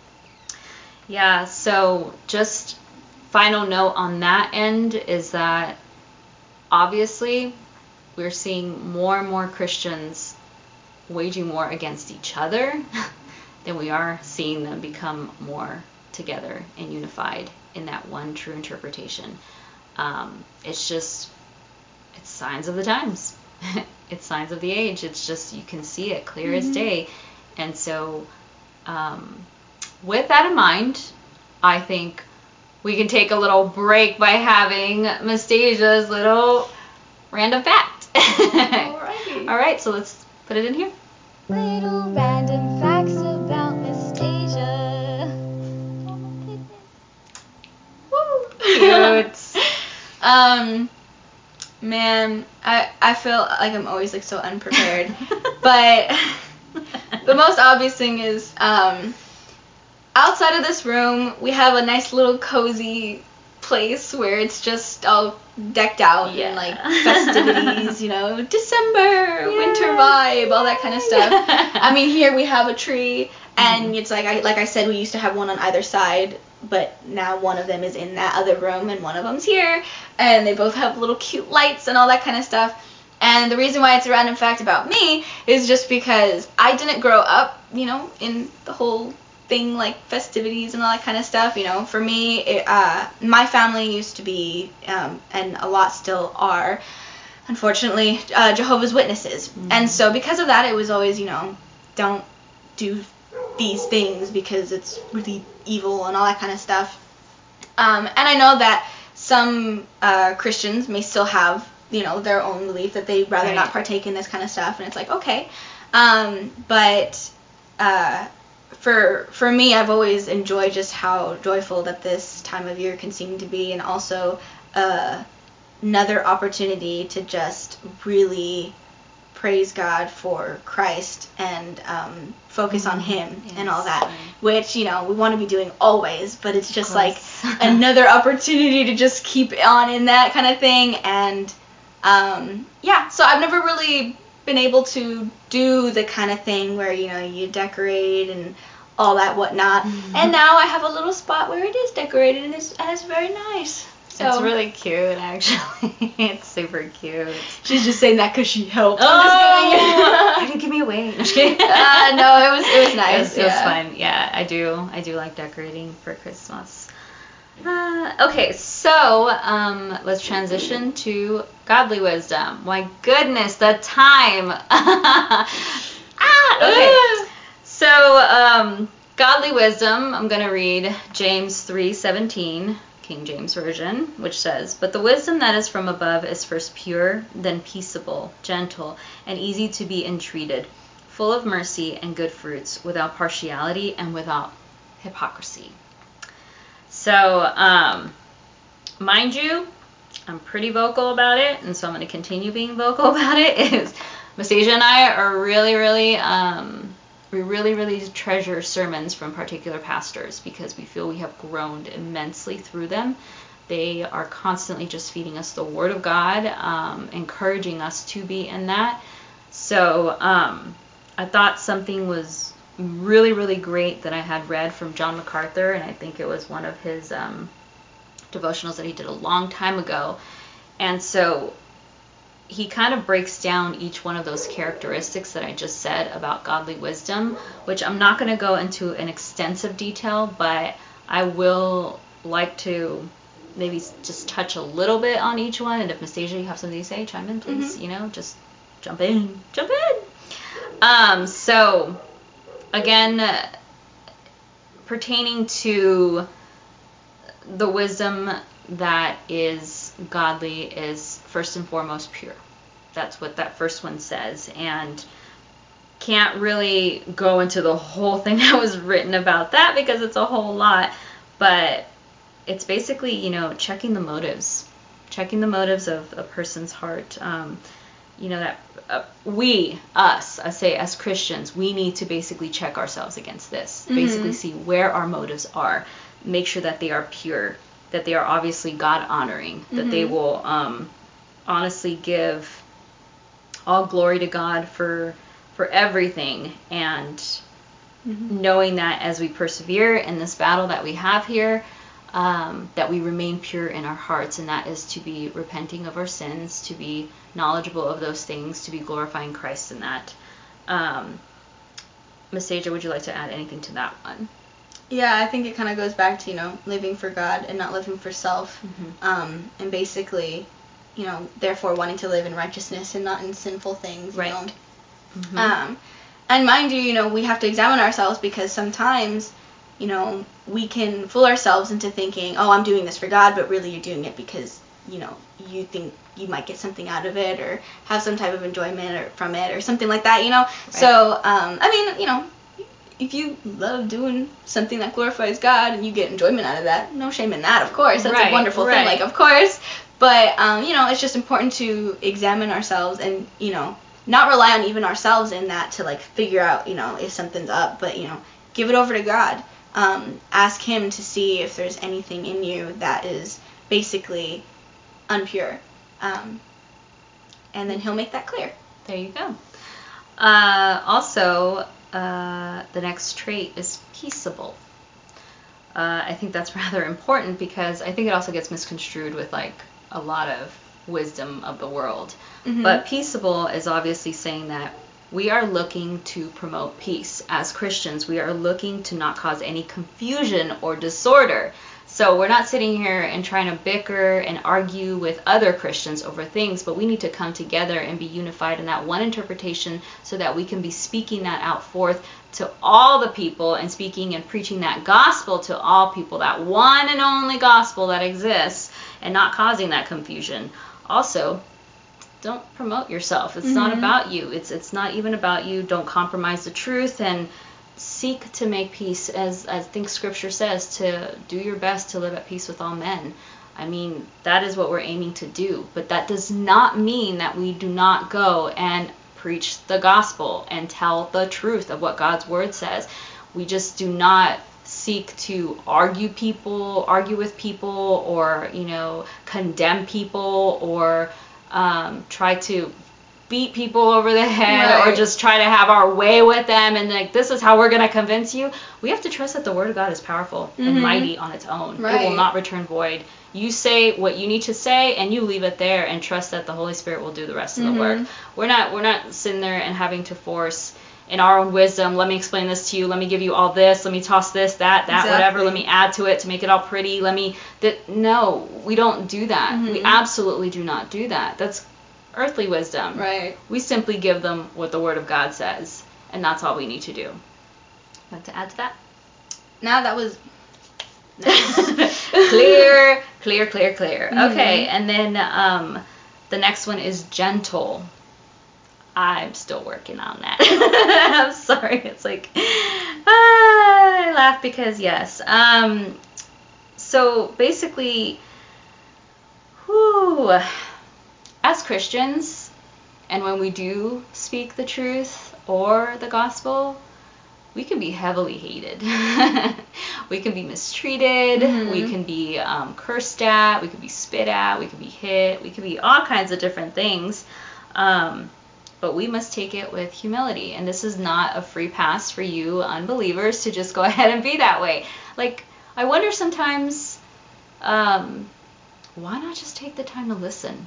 Yeah. So just final note on that end is that obviously we're seeing more and more Christians waging war against each other than we are seeing them become more together and unified in that one true interpretation. Um, it's just, it's signs of the times. it's signs of the age. It's just you can see it clear mm-hmm. as day. And so, um, with that in mind, I think we can take a little break by having Nastasia's little random fact. Alrighty. All right, so let's put it in here. Little random facts about Nastasia. Woo! Cute. um man, I I feel like I'm always like so unprepared. but the most obvious thing is um, outside of this room, we have a nice little cozy place where it's just all decked out yeah. and like festivities, you know, December, yeah. winter vibe, all that kind of stuff. I mean, here we have a tree and mm-hmm. it's like I like I said we used to have one on either side but now one of them is in that other room and one of them's here and they both have little cute lights and all that kind of stuff and the reason why it's a random fact about me is just because I didn't grow up, you know, in the whole thing like festivities and all that kind of stuff. You know, for me, it, uh, my family used to be, um, and a lot still are, unfortunately, uh, Jehovah's Witnesses. Mm-hmm. And so because of that, it was always, you know, don't do these things because it's really evil and all that kind of stuff. Um, and I know that some uh, Christians may still have, you know, their own belief that they'd rather right. not partake in this kind of stuff, and it's like okay. Um, but uh, for for me, I've always enjoyed just how joyful that this time of year can seem to be, and also uh, another opportunity to just really praise God for Christ and um, focus on mm-hmm. Him yes, and all that, which you know we want to be doing always, but it's just like another opportunity to just keep on in that kind of thing. And um, yeah, so I've never really been able to do the kind of thing where you know you decorate and all that whatnot. Mm-hmm. And now I have a little spot where it is decorated and it's, and it's very nice. So, it's really cute, actually. it's super cute. She's just saying that because she helped. Oh, I didn't give me away. No, uh, no, it was it was nice. It was, yeah. it was fun. Yeah, I do I do like decorating for Christmas. Uh, okay, so um, let's transition to godly wisdom. My goodness, the time. ah, okay. So, um, godly wisdom. I'm gonna read James three seventeen. King James Version, which says, But the wisdom that is from above is first pure, then peaceable, gentle, and easy to be entreated, full of mercy and good fruits, without partiality and without hypocrisy. So, um, mind you, I'm pretty vocal about it, and so I'm going to continue being vocal about it. Is Nastasia and I are really, really um, we really, really treasure sermons from particular pastors because we feel we have grown immensely through them. They are constantly just feeding us the Word of God, um, encouraging us to be in that. So um, I thought something was really, really great that I had read from John MacArthur, and I think it was one of his um, devotionals that he did a long time ago. And so he kind of breaks down each one of those characteristics that I just said about godly wisdom, which I'm not going to go into in extensive detail, but I will like to maybe just touch a little bit on each one, and if Nastasia, you have something to say, chime in, please. Mhm. You know, just jump in, jump in. Um, so again, uh, pertaining to the wisdom that is godly is first and foremost pure. That's what that first one says, and can't really go into the whole thing that was written about that because it's a whole lot, but it's basically, you know, checking the motives, checking the motives of a person's heart. Um, you know that uh, we, us, I say as Christians, we need to basically check ourselves against this. Basically, Mhm. see where our motives are, make sure that they are pure, that they are obviously God honoring, that they Mhm. will um, honestly give all glory to God for for everything and Mm-hmm. knowing that as we persevere in this battle that we have here, um, that we remain pure in our hearts, and that is to be repenting of our sins, to be knowledgeable of those things, to be glorifying Christ in that. Um, Nastasia, would you like to add anything to that one? Yeah, I think it kind of goes back to you know living for God and not living for self, Mhm. um, and basically, you know, therefore wanting to live in righteousness and not in sinful things. You Right. Know? Mhm. Um, and mind you, you know, we have to examine ourselves because sometimes, you know, we can fool ourselves into thinking, oh, I'm doing this for God, but really you're doing it because, you know, you think you might get something out of it or have some type of enjoyment or from it or something like that, you know. Right. So, um, I mean, you know, if you love doing something that glorifies God and you get enjoyment out of that, no shame in that, of course. That's Right, a wonderful right. thing, like, of course. But, um, you know, it's just important to examine ourselves and, you know, not rely on even ourselves in that to, like, figure out, you know, if something's up, but, you know, give it over to God. Um, ask Him to see if there's anything in you that is basically unpure. Um, and then He'll make that clear. There you go. Uh, also, uh, the next trait is peaceable. Uh, I think that's rather important because I think it also gets misconstrued with like a lot of wisdom of the world. Mhm. But peaceable is obviously saying that we are looking to promote peace. As Christians, we are looking to not cause any confusion or disorder. So we're not sitting here and trying to bicker and argue with other Christians over things, but we need to come together and be unified in that one interpretation so that we can be speaking that out forth to all the people and speaking and preaching that gospel to all people, that one and only gospel that exists, and not causing that confusion. Also, don't promote yourself. It's not Mhm. about you. It's it's not even about you. Don't compromise the truth and seek to make peace as I think scripture says to do your best to live at peace with all men. I mean, that is what we're aiming to do, but that does not mean that we do not go and preach the gospel and tell the truth of what God's word says. We just do not seek to argue people, argue with people, or you know, condemn people, or um, try to beat people over the head, or just try to have our way with them, and like this is how we're gonna convince you. We have to trust that the word of God is powerful and Mhm. mighty on its own. It will not return void. You say what you need to say, and you leave it there, and trust that the Holy Spirit will do the rest of the work. Mhm. We're not we're not sitting there and having to force in our own wisdom. Let me explain this to you. Let me give you all this. Let me toss this, that, that, whatever. Let me add to it to make it all pretty. Let me that no, we don't do that. We Mhm. absolutely do not do that. That's earthly wisdom. Right. We simply give them what the Word of God says, and that's all we need to do. Want to add to that? Now that was nice. clear, clear, clear, clear. Mhm. Okay, and then um, the next one is gentle. I'm still working on that. I'm sorry. It's like ah, I laugh because yes. Um, so basically, whew, as Christians, and when we do speak the truth or the gospel, we can be heavily hated. we can be mistreated. Mhm. We can be um, cursed at. We can be spit at. We can be hit. We can be all kinds of different things. Um, but we must take it with humility. And this is not a free pass for you unbelievers to just go ahead and be that way. Like, I wonder sometimes, um, why not just take the time to listen?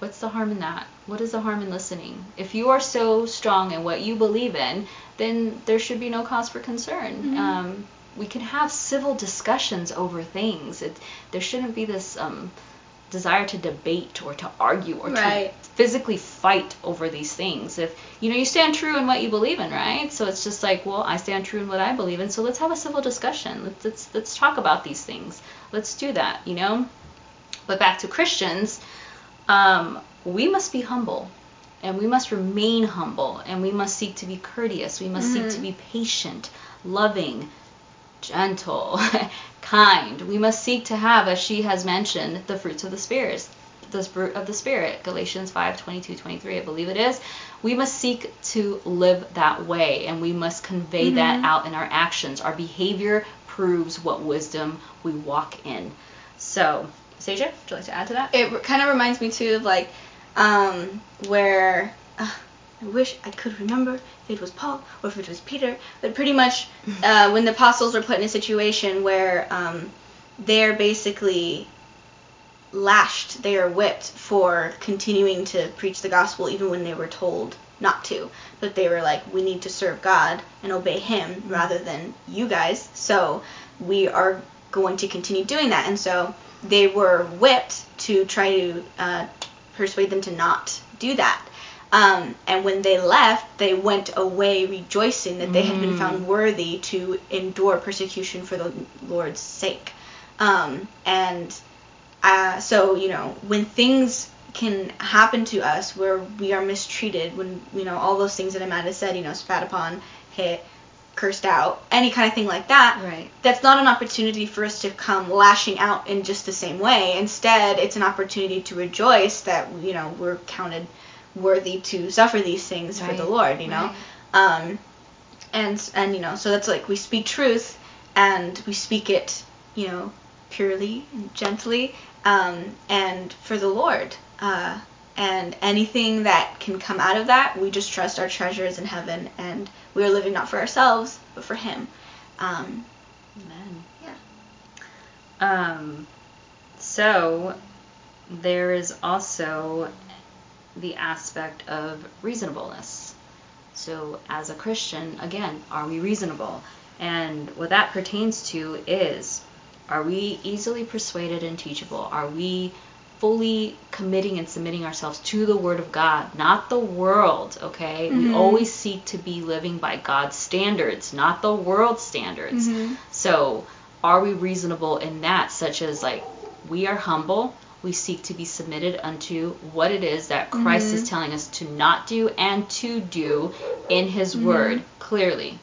What's the harm in that? What is the harm in listening? If you are so strong in what you believe in, then there should be no cause for concern. Mhm. Um, we can have civil discussions over things. It, there shouldn't be this um, desire to debate or to argue or Right. Physically fight over these things. If you know you stand true in what you believe in, right? So it's just like, well, I stand true in what I believe in. So let's have a civil discussion. Let's let's let's talk about these things. Let's do that. You know. But back to Christians, um, we must be humble. And we must remain humble, and we must seek to be courteous. We must seek to be patient, loving, gentle, kind. We must seek to have, as she has mentioned, the fruits of the Spirit. The fruit of the Spirit, Galatians 5 22 23, I believe it is. We must seek to live that way, and we must convey that out in our actions. Our behavior proves what wisdom we walk in. So, Seja, would you like to add to that? it kind of reminds me too of like um, where uh, I wish I could remember if it was Paul or if it was Peter, but pretty much uh, when the apostles were put in a situation where um, they're basically lashed, they are whipped for continuing to preach the gospel even when they were told not to. But they were like, we need to serve God and obey Him rather than you guys. So we are going to continue doing that. And so they were whipped to try to uh, persuade them to not do that. Um, and when they left, they went away rejoicing that they had been found worthy to endure persecution for the Lord's sake. Um, and uh, so, you know, when things can happen to us where we are mistreated, when, you know, all those things that Amanda said, you know, spat upon, hit, cursed out, any kind of thing like that, Right. that's not an opportunity for us to come lashing out in just the same way. Instead, it's an opportunity to rejoice that, you know, we're counted worthy to suffer these things for the Lord, you know? Um, and, and, you know, so that's like we speak truth and we speak it, you know, purely and gently um, and for the Lord. Uh, and anything that can come out of that, we just trust our treasures in heaven, and we are living not for ourselves, but for Him. Um, Amen. yeah. Um, so there is also the aspect of reasonableness. So as a Christian, again, are we reasonable? And what that pertains to is are we easily persuaded and teachable? Are we fully committing and submitting ourselves to the Word of God, not the world, okay? We mm-hmm. always seek to be living by God's standards, not the world's standards. Mm-hmm. So, are we reasonable in that, such as like we are humble, we seek to be submitted unto what it is that mm-hmm. Christ is telling us to not do and to do in His Word clearly.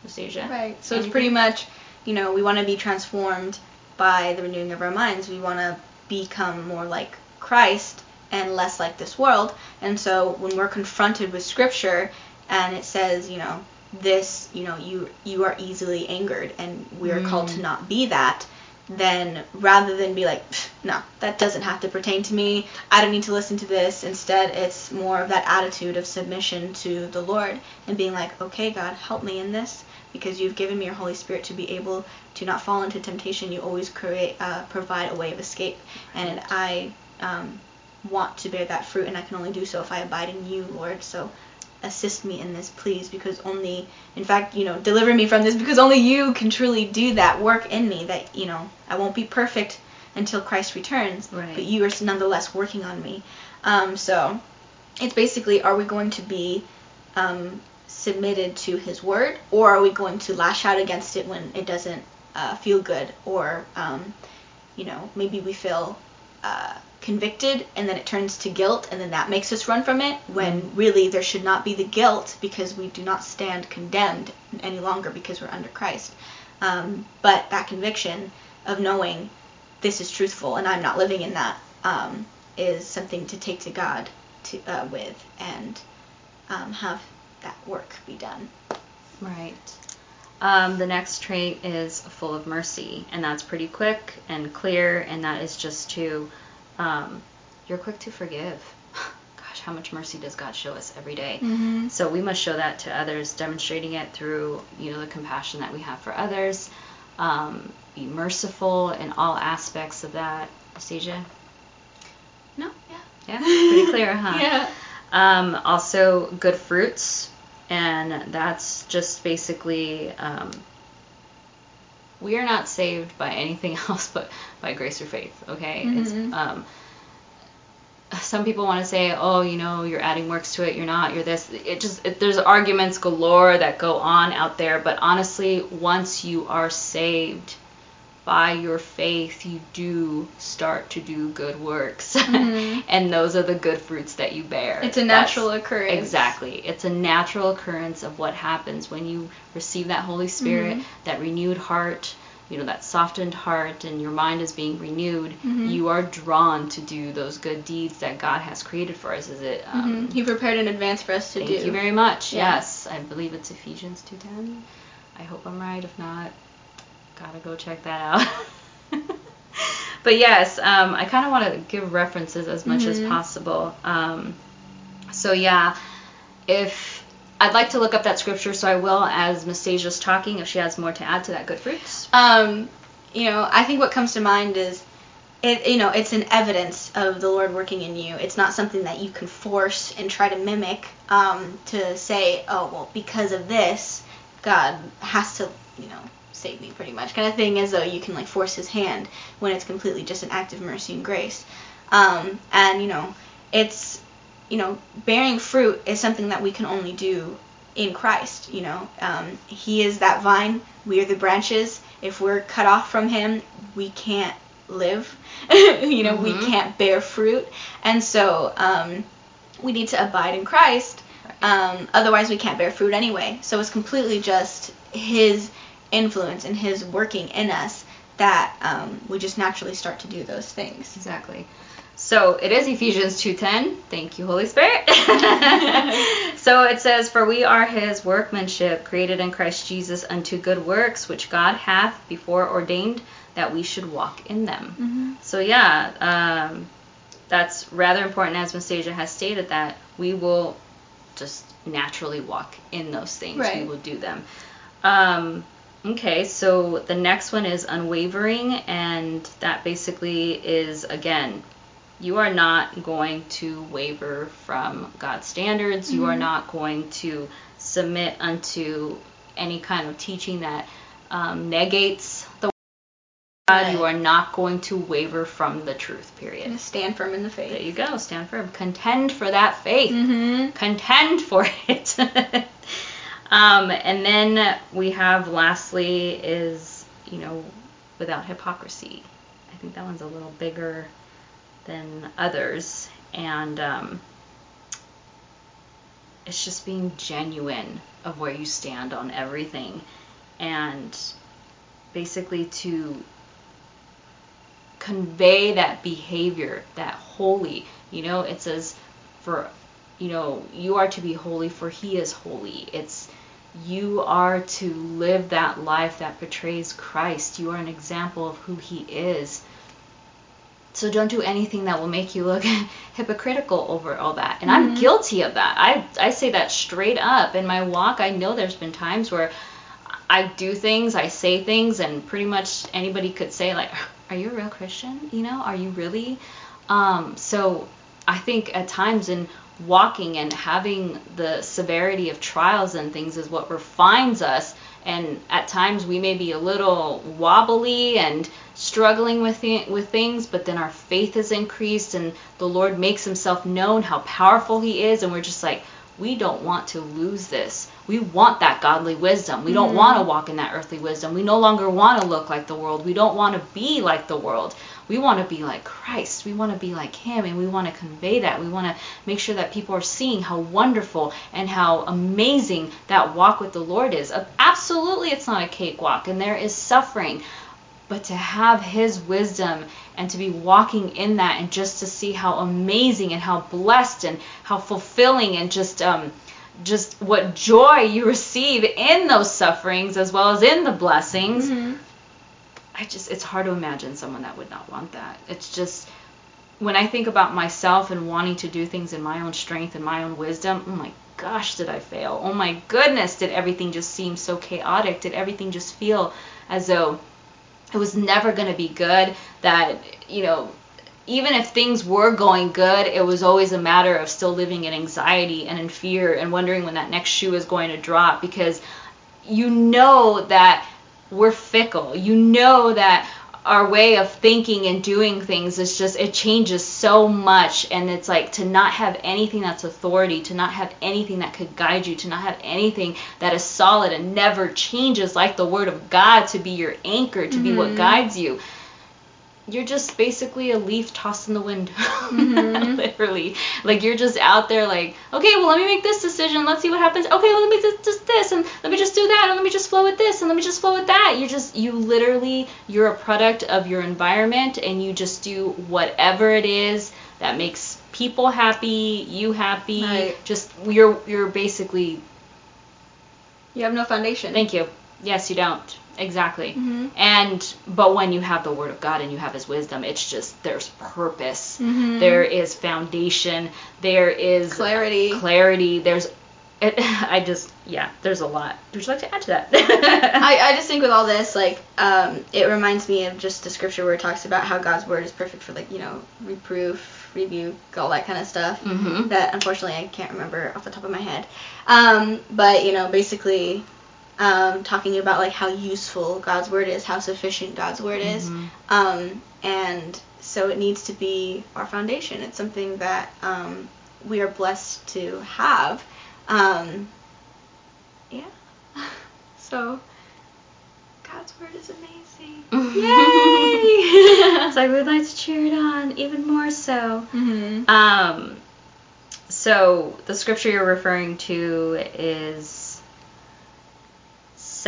Anastasia? Right. So it's pretty much, you know, we want to be transformed by the renewing of our minds. We want to become more like Christ and less like this world. And so when we're confronted with scripture and it says, you know, this, you know, you you are easily angered and we are called to mm. not be that, then rather than be like, no, that doesn't have to pertain to me. I don't need to listen to this. Instead, it's more of that attitude of submission to the Lord and being like, okay, God, help me in this because you've given me your Holy Spirit to be able to not fall into temptation. You always create, uh, provide a way of escape, and I um, want to bear that fruit, and I can only do so if I abide in you, Lord. So assist me in this, please, because only, in fact, you know, deliver me from this, because only you can truly do that work in me. That you know, I won't be perfect until Christ returns, Right. but you are nonetheless working on me. Um, so it's basically, are we going to be um, submitted to His word, or are we going to lash out against it when it doesn't uh, feel good, or um, you know, maybe we feel uh, convicted and then it turns to guilt and then that makes us run from it when really there should not be the guilt because we do not stand condemned any longer because we're under Christ. Um, but that conviction of knowing this is truthful and I'm not living in that um, is something to take to God to, uh, with and um, have that work be done. Right. Um, the next trait is full of mercy, and that's pretty quick and clear, and that is just to, um, you're quick to forgive. Gosh, how much mercy does God show us every day? Mm-hmm. So we must show that to others, demonstrating it through, you know, the compassion that we have for others. Um, be merciful in all aspects of that. Anastasia? No, yeah. Yeah, pretty clear, huh? Yeah. Um, also, good fruits, and that's just basically um, we are not saved by anything else but by grace or faith. Okay, Mhm. it's um. Some people want to say, oh, you know, you're adding works to it. You're not. You're this. It just it, there's arguments galore that go on out there. But honestly, once you are saved by your faith, you do start to do good works, Mhm. and those are the good fruits that you bear. It's a That's- natural occurrence. Exactly. It's a natural occurrence of what happens when you receive that Holy Spirit, Mhm. that renewed heart, you know, that softened heart, and your mind is being renewed. Mhm. You are drawn to do those good deeds that God has created for us. Is it? Um, Mhm. He prepared in advance for us to Thank do. Thank you very much. Yeah. Yes, I believe it's Ephesians 2:10. I hope I'm right. If not, gotta go check that out. but yes, um, I kind of want to give references as much as Mhm. possible. Um, so yeah, if I'd like to look up that scripture, so I will as Miss talking. If she has more to add to that, good fruits. Um, you know, I think what comes to mind is it you know, it's an evidence of the Lord working in you. It's not something that you can force and try to mimic um, to say, oh, well, because of this, God has to, you know, save me pretty much kind of thing as though you can like force his hand when it's completely just an act of mercy and grace. Um, and you know, it's you know, bearing fruit is something that we can only do in Christ. You know, um, He is that vine. We are the branches. If we're cut off from Him, we can't live. you know, we Mhm. can't bear fruit, and so um, we need to abide in Christ. Um, otherwise, we can't bear fruit anyway. So it's completely just His influence and His working in us that um, we just naturally start to do those things. Exactly. So it is Ephesians 2:10. Thank you, Holy Spirit. so it says, "For we are His workmanship, created in Christ Jesus unto good works, which God hath before ordained that we should walk in them." Mm-hmm. So yeah, um, that's rather important, as Nastasia has stated, that we will just naturally walk in those things. Right. We will do them. Um, okay, so the next one is unwavering, and that basically is again, you are not going to waver from God's standards. You are Mhm. not going to submit unto any kind of teaching that um, negates the God. You are not going to waver from the truth. Period. Stand firm in the faith. There you go. Stand firm. Contend for that faith. Mm-hmm. Contend for it. Um, and then we have lastly is you know without hypocrisy. I think that one's a little bigger than others, and um, it's just being genuine of where you stand on everything, and basically to convey that behavior, that holy. You know, it says for you know, you are to be holy for he is holy. It's you are to live that life that portrays Christ. You are an example of who he is. So don't do anything that will make you look hypocritical over all that. And I'm Mhm. guilty of that. I I say that straight up in my walk. I know there's been times where I do things, I say things, and pretty much anybody could say like, "Are you a real Christian? You know, are you really?" Um, so I think at times in walking and having the severity of trials and things is what refines us. And at times we may be a little wobbly and struggling with th- with things, but then our faith is increased and the Lord makes Himself known, how powerful He is, and we're just like, we don't want to lose this. We want that godly wisdom. We don't Mhm. want to walk in that earthly wisdom. We no longer want to look like the world. We don't want to be like the world. We want to be like Christ. We want to be like Him, and we want to convey that. We want to make sure that people are seeing how wonderful and how amazing that walk with the Lord is. Absolutely, it's not a cakewalk, and there is suffering. But to have His wisdom and to be walking in that, and just to see how amazing and how blessed and how fulfilling and just um, just what joy you receive in those sufferings as well as in the blessings. Mm-hmm. I just it's hard to imagine someone that would not want that. It's just when I think about myself and wanting to do things in my own strength and my own wisdom, oh my gosh, did I fail? Oh my goodness, did everything just seem so chaotic? Did everything just feel as though it was never going to be good? That, you know, even if things were going good, it was always a matter of still living in anxiety and in fear and wondering when that next shoe is going to drop because you know that we're fickle. You know that our way of thinking and doing things is just it changes so much and it's like to not have anything that's authority to not have anything that could guide you to not have anything that is solid and never changes like the word of god to be your anchor to mm-hmm. be what mm-hmm. guides you you're just basically a leaf tossed in the wind mm-hmm. literally. Like you're just out there like okay well let me make this decision. Let's see what happens. Okay well, let me just, just this and let me just do that and let me just flow with this and let me just flow with that. You're just you literally you're a product of your environment and you just do whatever it is that makes people happy you happy. Right. just you're you're basically you have no foundation. Thank you. Yes you don't Exactly. Mm-hmm. And but when you have the word of God and you have his wisdom, it's just there's purpose. Mm-hmm. There is foundation. There is clarity. Clarity. There's it, I just yeah, there's a lot. Would you like to add to that? I, I just think with all this, like, um, it reminds me of just the scripture where it talks about how God's word is perfect for like, you know, reproof, rebuke, all that kind of stuff. Mm-hmm. That unfortunately I can't remember off the top of my head. Um, but you know, basically um, talking about like how useful God's word is, how sufficient God's word is, mm-hmm. um, and so it needs to be our foundation. It's something that um, we are blessed to have. Um, yeah. so God's word is amazing. Yay! so I would like to cheer it on even more so. Mm-hmm. Um, so the scripture you're referring to is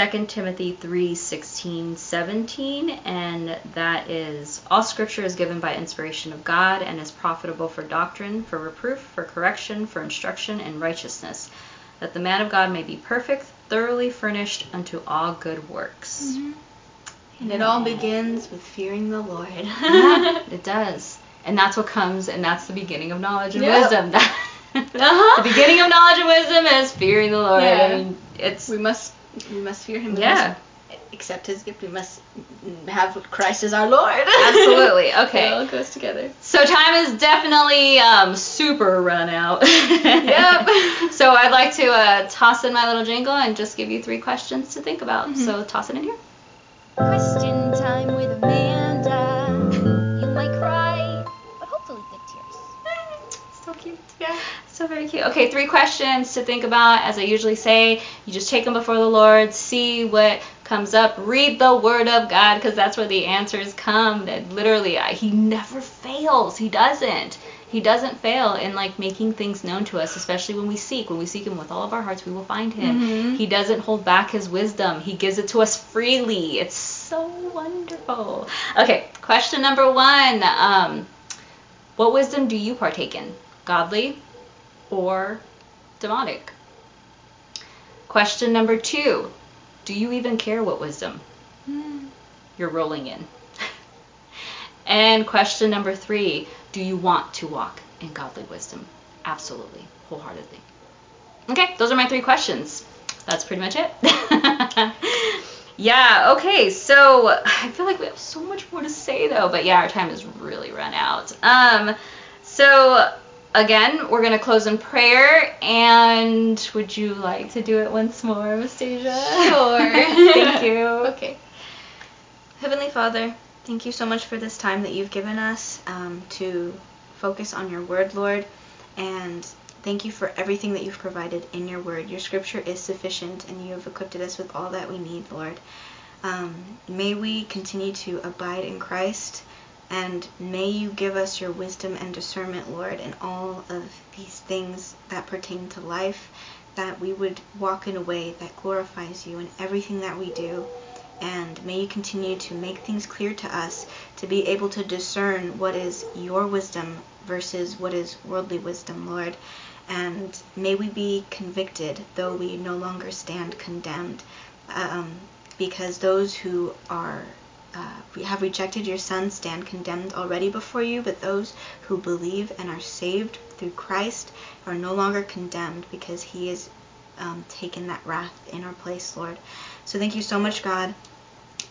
2 Timothy 3 16, 17, and that is all scripture is given by inspiration of God and is profitable for doctrine, for reproof, for correction, for instruction in righteousness, that the man of God may be perfect, thoroughly furnished unto all good works. Mm-hmm. And it all begins with fearing the Lord. yeah, it does. And that's what comes, and that's the beginning of knowledge and yep. wisdom. uh-huh. The beginning of knowledge and wisdom is fearing the Lord. Yeah. I mean, it's we must we must fear him. yeah. accept his gift. We must have Christ as our Lord. Absolutely. Okay. it all goes together. So time is definitely um, super run out. yep. so I'd like to uh, toss in my little jingle and just give you three questions to think about. Mm-hmm. So toss it in here. Question So very cute. Okay, three questions to think about. As I usually say, you just take them before the Lord, see what comes up, read the Word of God, because that's where the answers come. That literally, He never fails. He doesn't. He doesn't fail in like making things known to us, especially when we seek. When we seek Him with all of our hearts, we will find Him. Mm-hmm. He doesn't hold back His wisdom. He gives it to us freely. It's so wonderful. Okay, question number one. Um, what wisdom do you partake in? Godly, or demonic? Question number two Do you even care what wisdom mm. you're rolling in? and question number three Do you want to walk in godly wisdom? Absolutely, wholeheartedly. Okay, those are my three questions. That's pretty much it. yeah, okay, so I feel like we have so much more to say though, but yeah, our time has really run out. Um, so again, we're going to close in prayer. And would you like to do it once more, Nastasia? Sure. Thank you. Okay. Heavenly Father, thank you so much for this time that you've given us um, to focus on your word, Lord. And thank you for everything that you've provided in your word. Your scripture is sufficient, and you have equipped us with all that we need, Lord. Um, may we continue to abide in Christ and may you give us your wisdom and discernment, Lord, in all of these things that pertain to life, that we would walk in a way that glorifies you in everything that we do. And may you continue to make things clear to us to be able to discern what is your wisdom versus what is worldly wisdom, Lord. And may we be convicted, though we no longer stand condemned, um, because those who are uh, have rejected your Son stand condemned already before you, but those who believe and are saved through Christ are no longer condemned because He has um, taken that wrath in our place, Lord. So thank you so much, God,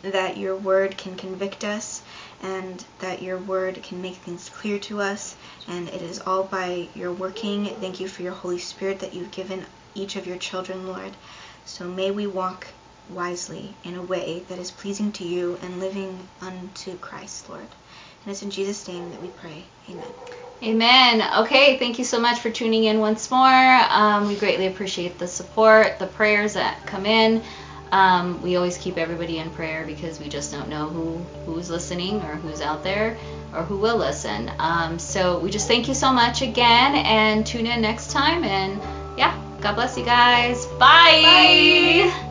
that your word can convict us and that your word can make things clear to us. And it is all by your working. Thank you for your Holy Spirit that you've given each of your children, Lord. So may we walk wisely in a way that is pleasing to you and living unto Christ, Lord. And it's in Jesus' name that we pray. Amen. Amen. Okay, thank you so much for tuning in once more. Um, we greatly appreciate the support, the prayers that come in. Um, we always keep everybody in prayer because we just don't know who who's listening or who's out there or who will listen. Um, so we just thank you so much again and tune in next time. And yeah, God bless you guys. Bye. Bye.